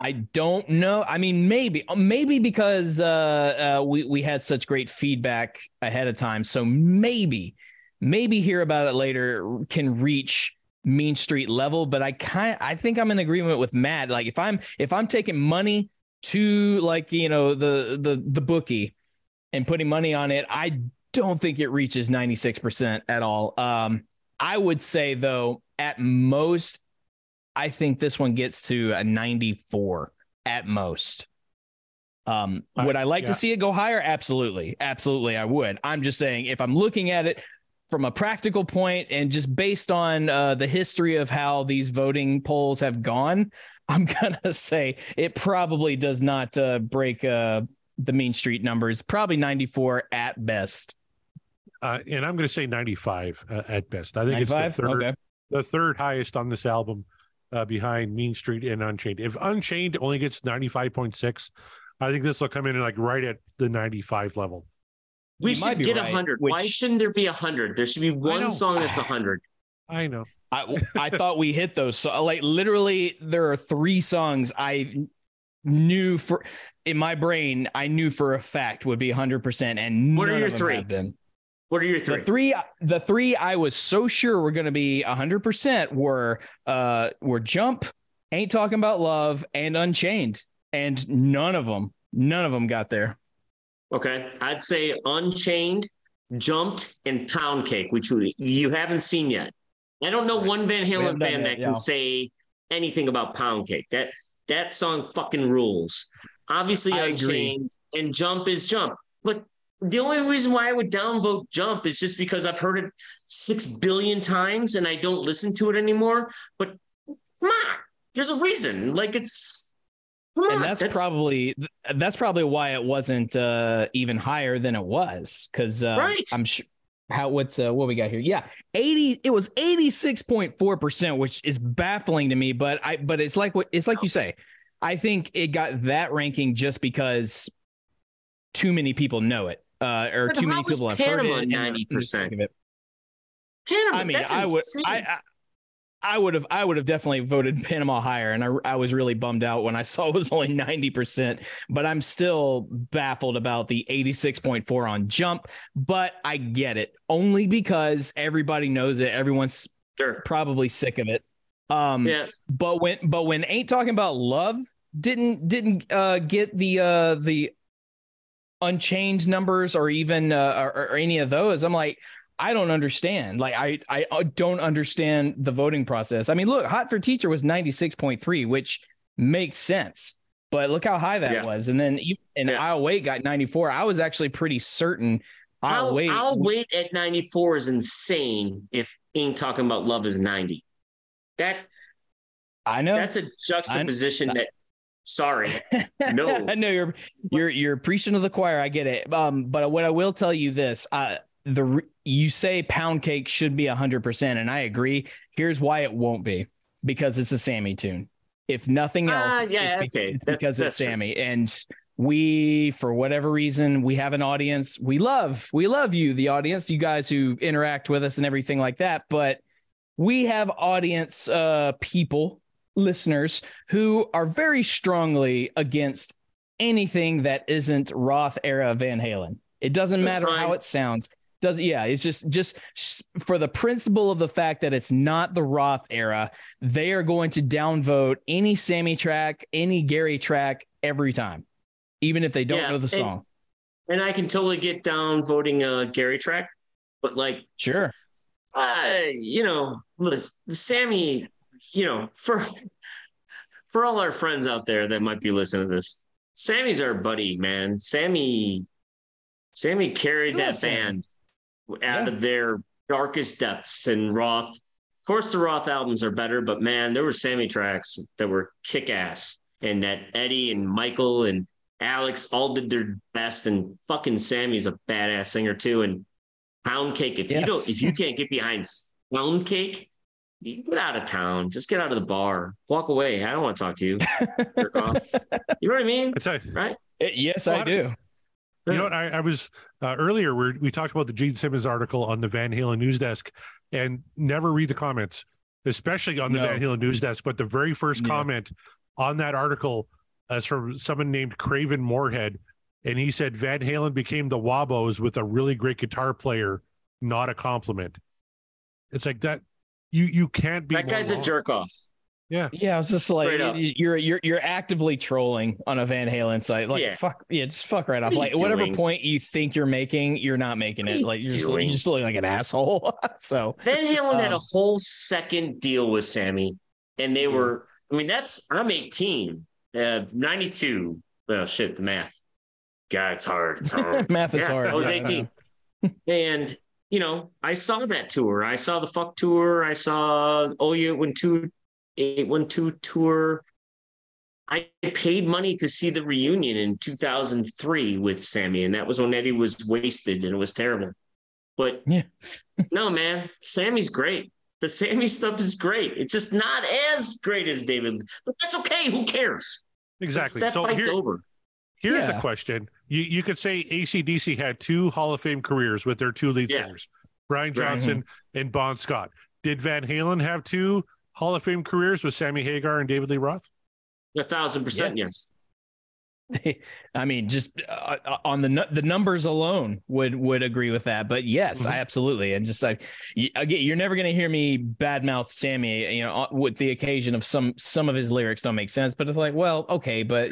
I don't know. I mean, maybe maybe because uh, uh, we we had such great feedback ahead of time, so maybe maybe hear about it later can reach Mean Street level. But I kind I think I'm in agreement with Matt. Like if I'm if I'm taking money to like you know the the the bookie and putting money on it, I don't think it reaches 96 percent at all. Um, I would say though, at most, I think this one gets to a 94 at most. Um, I- would I like yeah. to see it go higher? Absolutely. Absolutely, I would. I'm just saying, if I'm looking at it from a practical point and just based on uh, the history of how these voting polls have gone, [laughs] I'm going to say it probably does not uh, break uh, the Mean Street numbers, probably 94 at best. Uh, and I'm going to say 95 uh, at best. I think it's the third, Okay. the third highest on this album uh, behind Mean Street and Unchained. If Unchained only gets 95.6, I think this will come in like right at the 95 level. We You should get a right, 100. Why shouldn't there be a 100? There should be one song that's a 100. [sighs] I know. I I thought we hit those. So like literally, there are three songs I knew for in my brain. I knew for a fact would be 100, percent and What are your of them three? have been. What are your three? The three, the three I was so sure were going to be 100 percent were uh were Jump, Ain't Talking About Love, and Unchained, and none of them, none of them got there. Okay. I'd say Unchained, Jumped, and Pound Cake, which you haven't seen yet. I don't know one Van Halen fan it, that can yeah. say anything about Pound Cake. That that song fucking rules. Obviously, I agree. And Jump is Jump. But the only reason why I would downvote Jump is just because I've heard it six billion times and I don't listen to it anymore. But come on, there's a reason. Like it's come on, and that's, probably that's probably why it wasn't uh even higher than it was because uh, Right. i'm sure how what's uh what we got here yeah 80 it was 86.4 percent which is baffling to me but i but it's like what it's like you say i think it got that ranking just because too many people know it uh or But too many people have heard Panama it and are 90%? of it. Panama, I mean, that's I would. I, I, I would have, I would have definitely voted Panama higher, and I, I was really bummed out when I [laughs] saw it was only ninety percent. But I'm still baffled about the eighty six point four on Jump. But I get it only because everybody knows it. Everyone's sure. probably sick of it. Um, Yeah. but when, but when ain't talking about love didn't didn't uh, get the uh, the unchained numbers or even uh, or, or any of those, I'm like. I don't understand. Like I, I uh, don't understand the voting process. I mean, look, Hot for Teacher was 96.3, which makes sense. But look how high that Yeah. was. And then you and Yeah. I'll wait got 94. I was actually pretty certain I'll, I'll, wait. I'll wait at 94 is insane if ain't talking about love is 90. That I know. that's a juxtaposition that sorry. No. [laughs] I know you're you're you're preaching to the choir. I get it. Um, but what I will tell you this: uh, the you say pound cake should be hundred percent, and I agree. Here's why it won't be: because it's a Sammy tune. If nothing else, Ah, yeah, it's okay. it's That's- because that's it's true. Sammy, and we, for whatever reason, we have an audience. We love, we love you, the audience, you guys who interact with us and everything like that. But we have audience uh, people, listeners who are very strongly against anything that isn't Roth era Van Halen. It doesn't That's matter how it sounds. Does yeah, it's just just for the principle of the fact that it's not the Roth era, they are going to downvote any Sammy track, any Gary track every time, even if they don't Yeah, know the song. And I can totally get down voting a Gary track, but like Sure. uh, you know, Sammy, you know, for for all our friends out there that might be listening to this, Sammy's our buddy, man. Sammy, Sammy carried that Sammy. band out Yeah. of their darkest depths. And Roth, of course, the Roth albums are better, but man, there were Sammy tracks that were kick ass, and that Eddie and Michael and Alex all did their best. And fucking Sammy's a badass singer too. And Pound Cake, if you don't, if you can't get behind Pound Cake, you get out of town. Just get out of the bar. Walk away. I don't want to talk to you. Jerk off. [laughs] You know what I mean? I tell you, Right? Eh, yes, Well, I do. You know what? I, I was uh, earlier. We we talked about the Gene Simmons article on the Van Halen news desk, and never read the comments, especially on the No. Van Halen news desk. But the very first Yeah. comment on that article is from someone named Craven Moorhead, and he said Van Halen became the Wabos with a really great guitar player, not a compliment. It's like that. You you can't be That more guy's a jerk off. Yeah, yeah. I was just Straight like, up. you're you're you're actively trolling on a Van Halen site. Like, Yeah. fuck, yeah, just fuck right off. What are Like, whatever doing? point you think you're making, you're not making it. Like, you're just, doing? you just look like an asshole. [laughs] so, Van Halen had a Um, whole second deal with Sammy, and they were. I mean, that's I'm 18, uh, 92. Well, shit, the math. God, it's hard. It's [laughs] hard. math is Yeah, hard. I was 18, and you know, I saw that tour. I saw the fuck tour. I saw oh you one two eight one two tour. I paid money to see the reunion in 2003 with Sammy, and that was when Eddie was wasted and it was terrible. But Yeah. [laughs] no, man, Sammy's great. The Sammy stuff is great. It's just not as great as David, but that's okay. Who cares? exactly. That so fight's here- over. Here's Yeah. the question. You you could say ACDC had two Hall of Fame careers with their two lead Yeah. singers, Brian Right. Johnson and Bon Scott. Did Van Halen have two Hall of Fame careers with Sammy Hagar and David Lee Roth? A thousand percent, yes. [laughs] I mean, just uh, uh, on the the numbers alone would would agree with that. But yes, Mhm. I absolutely. And just like again, you're never going to hear me badmouth Sammy. You know, uh, with the occasion of some some of his lyrics don't make sense. But it's like, well, okay, but.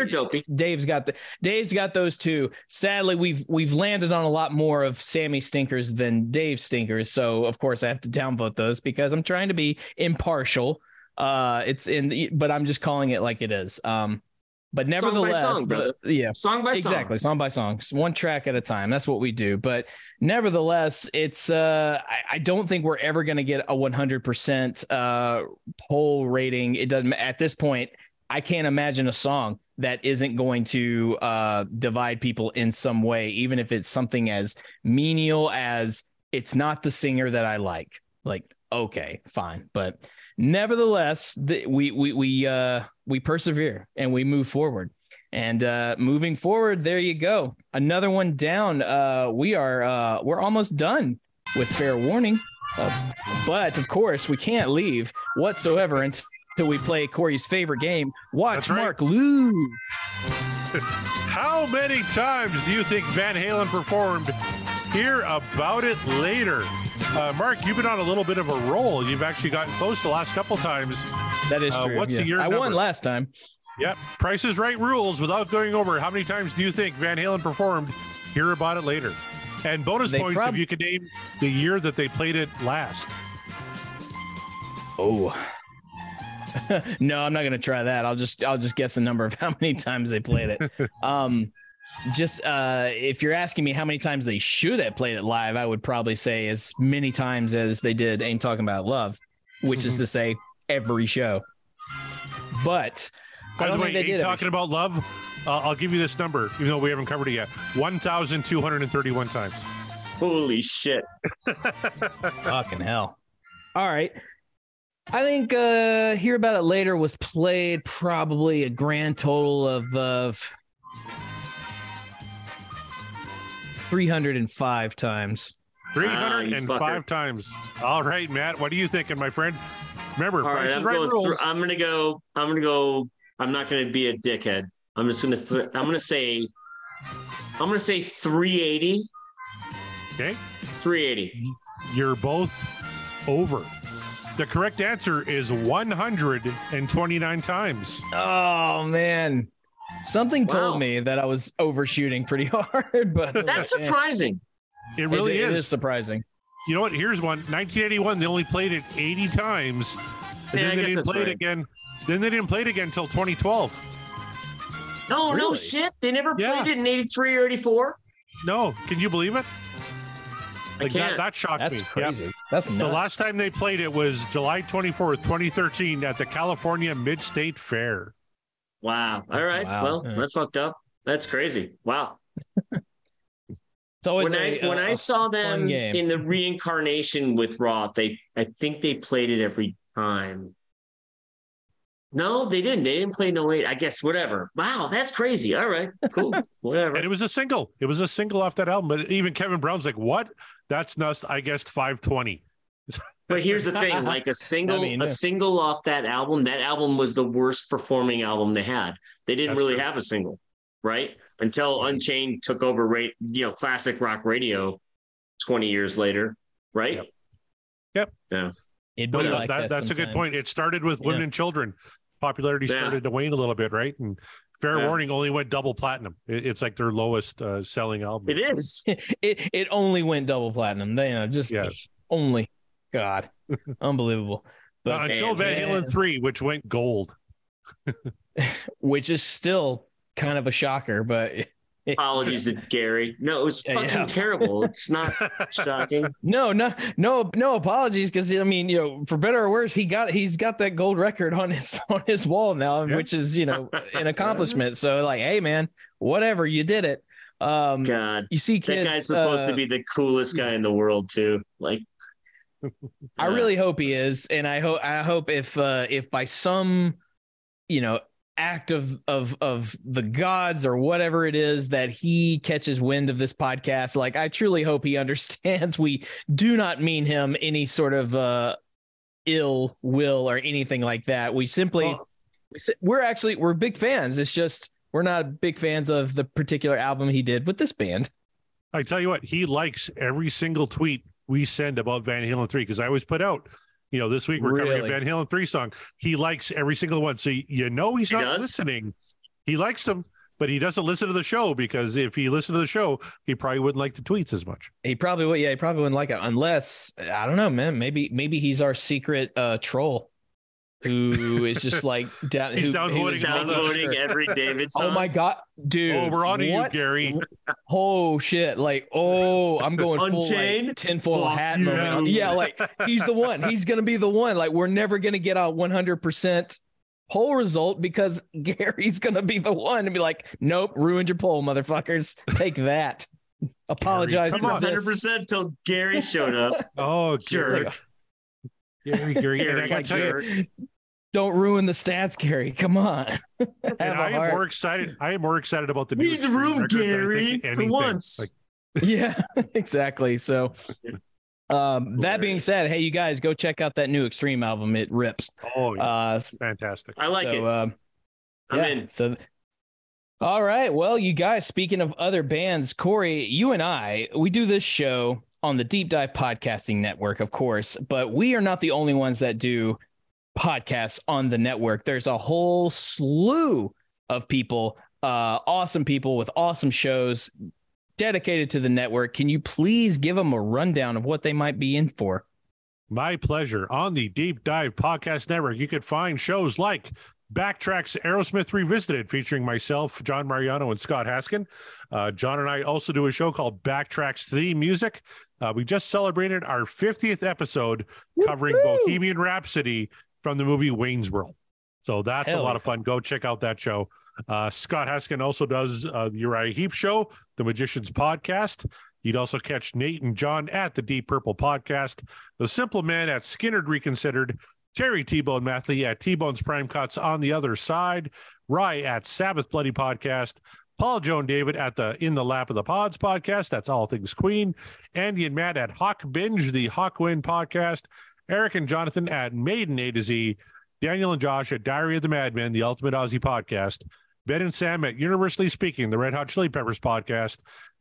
Dave's got the Dave's got those two. Sadly, we've we've landed on a lot more of Sammy stinkers than Dave stinkers. So of course I have to downvote those because I'm trying to be impartial. Uh, it's in, the, but I'm just calling it like it is. Um, but Song by nevertheless, song, the- yeah, Song by song. exactly song by song, Just one track at a time. That's what we do. But nevertheless, it's uh, I, I don't think we're ever going to get a 100 percent uh poll rating. It doesn't at this point. I can't imagine a song that isn't going to uh, divide people in some way, even if it's something as menial as it's not the singer that I like. Like, okay, fine, but nevertheless, the, we we we uh, we persevere and we move forward. And uh, moving forward, there you go. Another one down. Uh, we are uh, we're almost done with fair warning, uh, but of course we can't leave whatsoever until we play Corey's favorite game. Watch right. Mark lose. [laughs] How many times do you think Van Halen performed? Hear about it later. Uh, Mark, you've been on a little bit of a roll. You've actually gotten close the last couple times. That is Uh, true. what's the year I won last time. Yep. Price is right rules without going over. How many times do you think Van Halen performed? Hear about it later. And bonus They points prob- if you could name the year that they played it last. Oh. [laughs] no, I'm not gonna try that. I'll just I'll just guess the number of [laughs] how many times they played it. [laughs] um just uh if you're asking me how many times they should have played it live, I would probably say as many times as they did Ain't Talking About Love, which is Mhm. to say every show. But By the way, they ain't talking about love. Uh, I'll give you this number, even though we haven't covered it yet. 1,231 times. Holy shit. [laughs] Fucking hell. All right. I think uh Hear About It Later was played probably a grand total of of 305 times. 305 fucker. times. All right, Matt. What are you thinking, my friend? Remember, All Price right, I'm right going rules. through. I'm gonna go. I'm gonna go. I'm not gonna be a dickhead. I'm just gonna th- I'm gonna say I'm gonna say 380. Okay. 380. You're both over. The correct answer is 129 times. Oh man. Something Wow. told me that I was overshooting pretty [laughs] hard, but That's man, surprising. It really it- is. It is surprising. You know what? Here's one. 1981. They only played it 80 times. And Yeah, I then they didn't that's play it again. Then they didn't play it again until 2012. No, no shit. They never Yeah. played it in 83 or 84. No, can you believe it? I Like that, can't. that shocked That's me. Yeah. crazy. That's The last time they played it was July 24th, 2013 at the California Mid-State Fair. Wow. All right. Wow. Well, Yeah. that fucked up. That's crazy. Wow. [laughs] It's always when I a- when a- I a saw them game. in the reincarnation with Roth, they I think they played it every time. No, they didn't. They didn't play no eight. I guess whatever. Wow, that's crazy. All right, cool, [laughs] whatever. And it was a single. It was a single off that album. But even Kevin Brown's like, what? That's nuts. I guessed 520. But here's the thing: like a [laughs] single, I mean, a yeah. single off that album. That album was the worst performing album they had. They didn't That's really true. have a single, right? Until Unchained took over, rate you know, classic rock radio. Twenty years later, right? Yep. Yep. Yeah. It'd be that- like that- that that's a good point. It started with women Yeah. and children. Popularity Yeah. started to wane a little bit, right? And Fair Yeah. Warning only went double platinum. It- it's like their lowest uh, selling album. It is. [laughs] it it only went double platinum. They you know just Yes. only God, [laughs] unbelievable. Uh, But until Van man, Halen 3, which went gold. [laughs] which is still kind of a shocker, but [laughs] Apologies to Gary. No, it was fucking yeah. terrible. It's not shocking. no, no, no, no apologies because I mean, you know, for better or worse, he got he's got that gold record on his on his wall now, Yeah. which is you know an accomplishment. So like, hey man, whatever, you did it. Um, God, you see, kids. that guy's supposed uh, to be the coolest guy in the world too. Like, I really hope he is, and I hope I hope if uh, if by some you know act of of of the gods or whatever it is that he catches wind of this podcast, like I truly hope he [laughs] understands we do not mean him any sort of uh, ill will or anything like that. We simply we're actually we're big fans. It's just we're not big fans of the particular album he did with this band. I tell you what, he likes every single tweet we send about Van Halen 3 because I always put out, you know, this week we're covering a Van Halen 3 song. He likes every single one. So you know he's He not does? listening. He likes them, but he doesn't listen to the show because if he listened to the show, he probably wouldn't like the tweets as much. He probably would. Yeah, he probably wouldn't like it unless I don't know, man. Maybe maybe he's our secret uh, troll who is just like [laughs] down. He's who- downvoting who is all downvoting every David song. Oh my god, dude! oh, we're on to you. Gary. [laughs] Oh shit! Like, oh, I'm going full like, Unchained? tinfoil Fuck hat you. moment. Yeah, like he's the one. He's gonna be the one. Like, we're never gonna get a 100 percent poll result because [laughs] Gary's gonna be the one to be like, nope, ruined your poll, motherfuckers. Take that. Apologize. come on. Hundred percent till Gary showed up. Oh, Jerk. Gary, Gary, Gary. And I Gary, gotta tell you. Don't ruin the stats, Gary. Come on. Have and a I am heart. more excited. I am more excited about the new Read the room, record than I Gary, for once. Like, [laughs] yeah, [laughs] exactly. So, um, that being said, hey, you guys go check out that new Extreme album. It rips. oh, yeah, Uh, fantastic. I like so, it. Um, I'm yeah, in. So, all right. Well, you guys, speaking of other bands, Corey, you and I, we do this show on the Deep Dive Podcasting Network, of course, but we are not the only ones that do podcasts on the network. There's a whole slew of people, uh, awesome people with awesome shows dedicated to the network. Can you please give them a rundown of what they might be in for? My pleasure. On the Deep Dive Podcast Network, you could find shows like Backtracks Aerosmith Revisited, featuring myself, John Mariano, and Scott Haskin. Uh, John and I also do a show called Backtracks Theme Music. Uh, we just celebrated our 50th episode covering Bohemian Rhapsody from the movie Wayne's World. So that's Hell a lot yeah. of fun. Go check out that show. Uh, Scott Haskin also does uh, the Uriah Heep Show, the Magicians Podcast. You'd also catch Nate and John at the Deep Purple Podcast, The Simple Man at Skynyrd Reconsidered, Terry T-Bone Mathley at T-Bone's Prime Cuts on the other side, Rye at Sabbath Bloody Podcast, Paul Joan David at the In the Lap of the Pods podcast. That's all things Queen. Andy and Matt at Hawk Binge, the Hawkwind podcast. Eric and Jonathan at Maiden A to Z. Daniel and Josh at Diary of the Madman, the Ultimate Ozzy podcast. Ben and Sam at Universally Speaking, the Red Hot Chili Peppers podcast,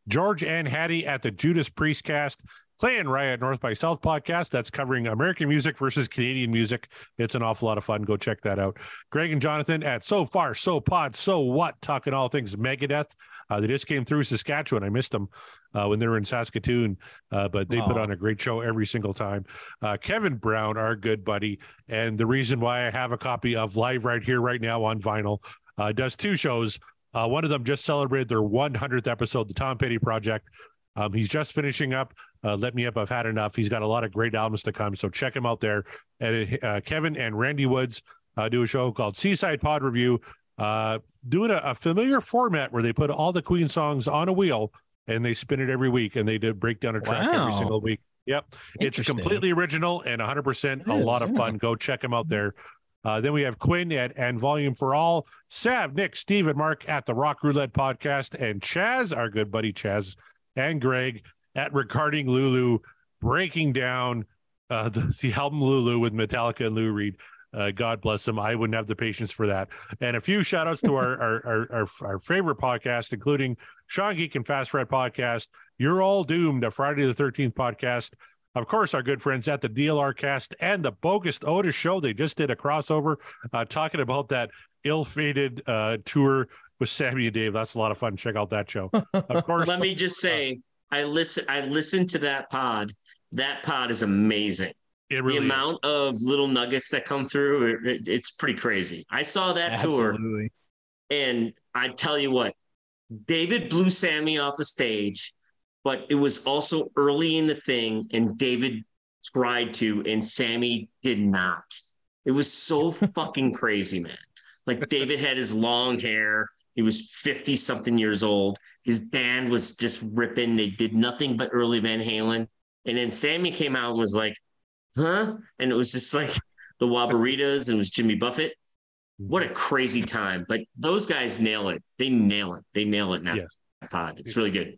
George and Hattie at the Judas Priest cast, Clay and at North by South podcast. That's covering American music versus Canadian music. It's an awful lot of fun. Go check that out. Greg and Jonathan at So Far, So Pod, So What, talking all things Megadeth. Uh, they just came through Saskatchewan. I missed them uh, when they were in Saskatoon, uh, but they put on a great show every single time. Uh, Kevin Brown, our good buddy, and the reason why I have a copy of Live right here, right now on vinyl, uh, does two shows. Uh, one of them just celebrated their 100th episode, the Tom Petty Project. Um, he's just finishing up. Uh, Let Me Up, I've Had Enough. He's got a lot of great albums to come, so check him out there. And uh, Kevin and Randy Woods uh, do a show called Seaside Pod Review, uh, doing a, a familiar format where they put all the Queen songs on a wheel and they spin it every week, and they did break down a track Wow. every single week. Yep, it's completely original and 100% a is, lot of yeah. fun. Go check him out there. Uh, then we have Quinn at and Volume for All, Sav, Nick, Steve, and Mark at the Rock Roulette Podcast, and Chaz, our good buddy Chaz, and Greg at Regarding Lulu, breaking down uh, [laughs] the, the album Lulu with Metallica and Lou Reed. Uh, God bless them. I wouldn't have the patience for that. And a few shout outs to our, [laughs] our, our, our, our favorite podcast, including Sean Geek and Fast Fred podcast. You're all doomed, a Friday the 13th podcast. Of course, our good friends at the DLR cast and the Bogus Otis show. They just did a crossover uh, talking about that ill fated uh, tour with Sammy and Dave. That's a lot of fun. Check out that show. Of [laughs] course, Let me just say, I listen. I listened to that pod. That pod is amazing. it really the is. amount of little nuggets that come through, it, it- it's pretty crazy. I saw that tour, and I tell you what, David blew Sammy off the stage, but it was also early in the thing, and David tried to, and Sammy did not. It was so [laughs] fucking crazy, man. Like David had his long hair. He was 50 something years old. His band was just ripping. They did nothing but early Van Halen. And then Sammy came out and was like, huh? And it was just like the Waboritas and it was Jimmy Buffett. What a crazy time. But those guys nail it. They nail it. They nail it now. Yes. Pod. It's really good.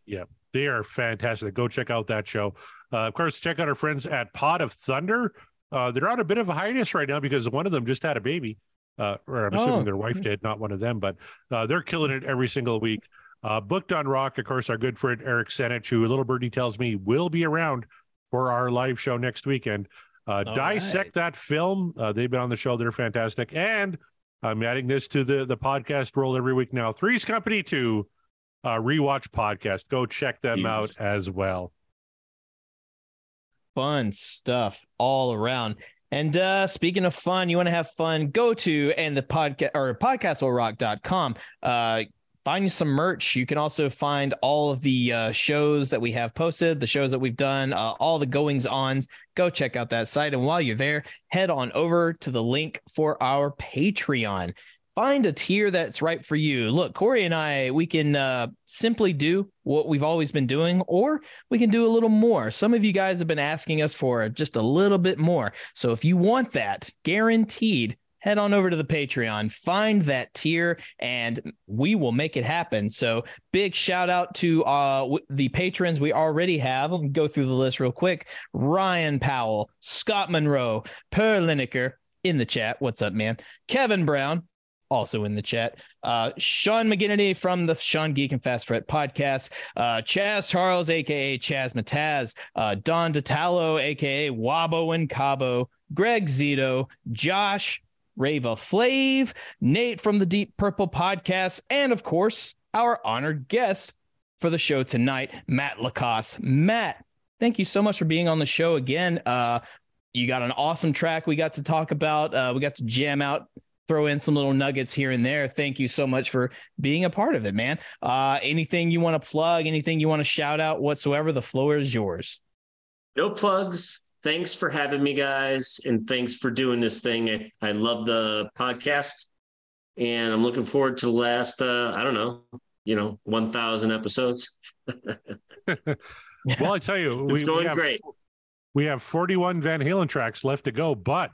They are fantastic. Go check out that show. Uh, of course, check out our friends at Pod of Thunder. Uh, they're on a bit of a hiatus right now because one of them just had a baby, uh, or I'm assuming Oh. their wife did, not one of them, but uh, they're killing it every single week. Uh, Booked on Rock, of course, our good friend Eric Senich, who Little Birdie tells me will be around for our live show next weekend. Uh, dissect that film. Uh, they've been on the show. They're fantastic. And I'm adding this to the, the podcast roll every week now. Three's Company 2 uh, rewatch podcast. Go check them Jesus. out as well. fun stuff all around. And uh, speaking of fun, you want to have fun, go to and the podcast or podcastwillrock.com. Uh, find you some merch. You can also find all of the uh, shows that we have posted, the shows that we've done, uh, all the goings ons. Go check out that site. And while you're there, head on over to the link for our Patreon. Find a tier that's right for you. Look, Corey and I, we can uh, simply do what we've always been doing, or we can do a little more. Some of you guys have been asking us for just a little bit more. So if you want that, guaranteed, head on over to the Patreon, find that tier, and we will make it happen. So big shout out to uh, the patrons we already have. Let me go through the list real quick. Ryan Powell, Scott Monroe, Per Lineker in the chat. What's up, man? Kevin Brown, also in the chat. Uh, Sean McGinnity from the Sean Geek and Fast Fret podcast. Uh, Chaz Charles, aka Chaz Mataz. Uh, Don DeTallo, aka Wabo and Cabo. Greg Zito, Josh, Rava Flave, Nate from the Deep Purple podcast, and of course, our honored guest for the show tonight, Matt LaCasse. Matt, thank you so much for being on the show again. Uh, you got an awesome track we got to talk about. Uh, we got to jam out throw in some little nuggets here and there. Thank you so much for being a part of it, man. Uh, anything you want to plug, anything you want to shout out whatsoever, the floor is yours. No plugs. Thanks for having me, guys. And thanks for doing this thing. I, I love the podcast. And I'm looking forward to the last, uh, I don't know, you know, 1,000 episodes. [laughs] Well, I tell you, [laughs] It's we, going we have, great. We have 41 Van Halen tracks left to go, but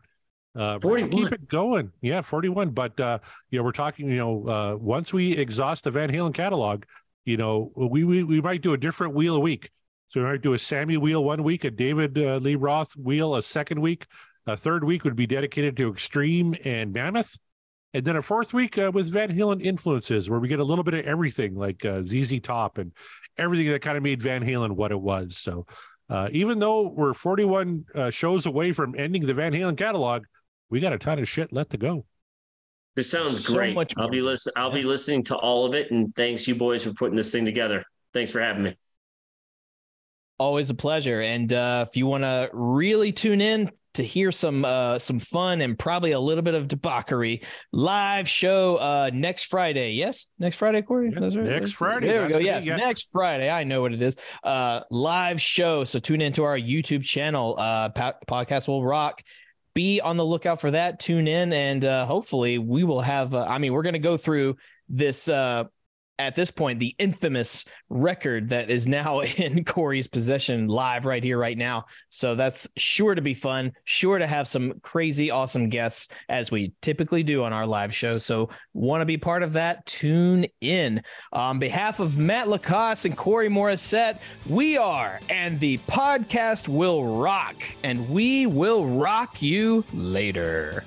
uh, 41. keep it going. Yeah, 41. But uh, you know, we're talking. You know, uh, once we exhaust the Van Halen catalog, you know, we we, we might do a different wheel a week. So we might do a Sammy wheel one week, a David uh, Lee Roth wheel a second week. A third week would be dedicated to Extreme and Mammoth. And then a fourth week uh, with Van Halen influences, where we get a little bit of everything, like uh, ZZ Top and everything that kind of made Van Halen what it was. So, uh, even though we're 41 uh, shows away from ending the Van Halen catalog, we got a ton of shit left to go. This sounds So great. much I'll be listen. I'll be listening to all of it, and thanks you boys for putting this thing together. Thanks for having me. Always a pleasure. And uh, if you want to really tune in to hear some uh, some fun and probably a little bit of debauchery, live show uh, next Friday. Yes, next Friday, Corey. Yeah, That's right. next That's- Friday, There we go. Yes, yeah. next Friday. I know what it is. Uh, live show. So tune into our YouTube channel. Uh, po- podcast will rock. Be on the lookout for that. Tune in, and uh, hopefully we will have. Uh, I mean, we're going to go through this. Uh, at this point, the infamous record that is now [laughs] in Corey's possession live right here, right now. So that's sure to be fun, sure to have some crazy, awesome guests as we typically do on our live show. So want to be part of that? Tune in. On behalf of Matt LaCasse and Corey Morissette, we are, and the podcast will rock, and we will rock you later.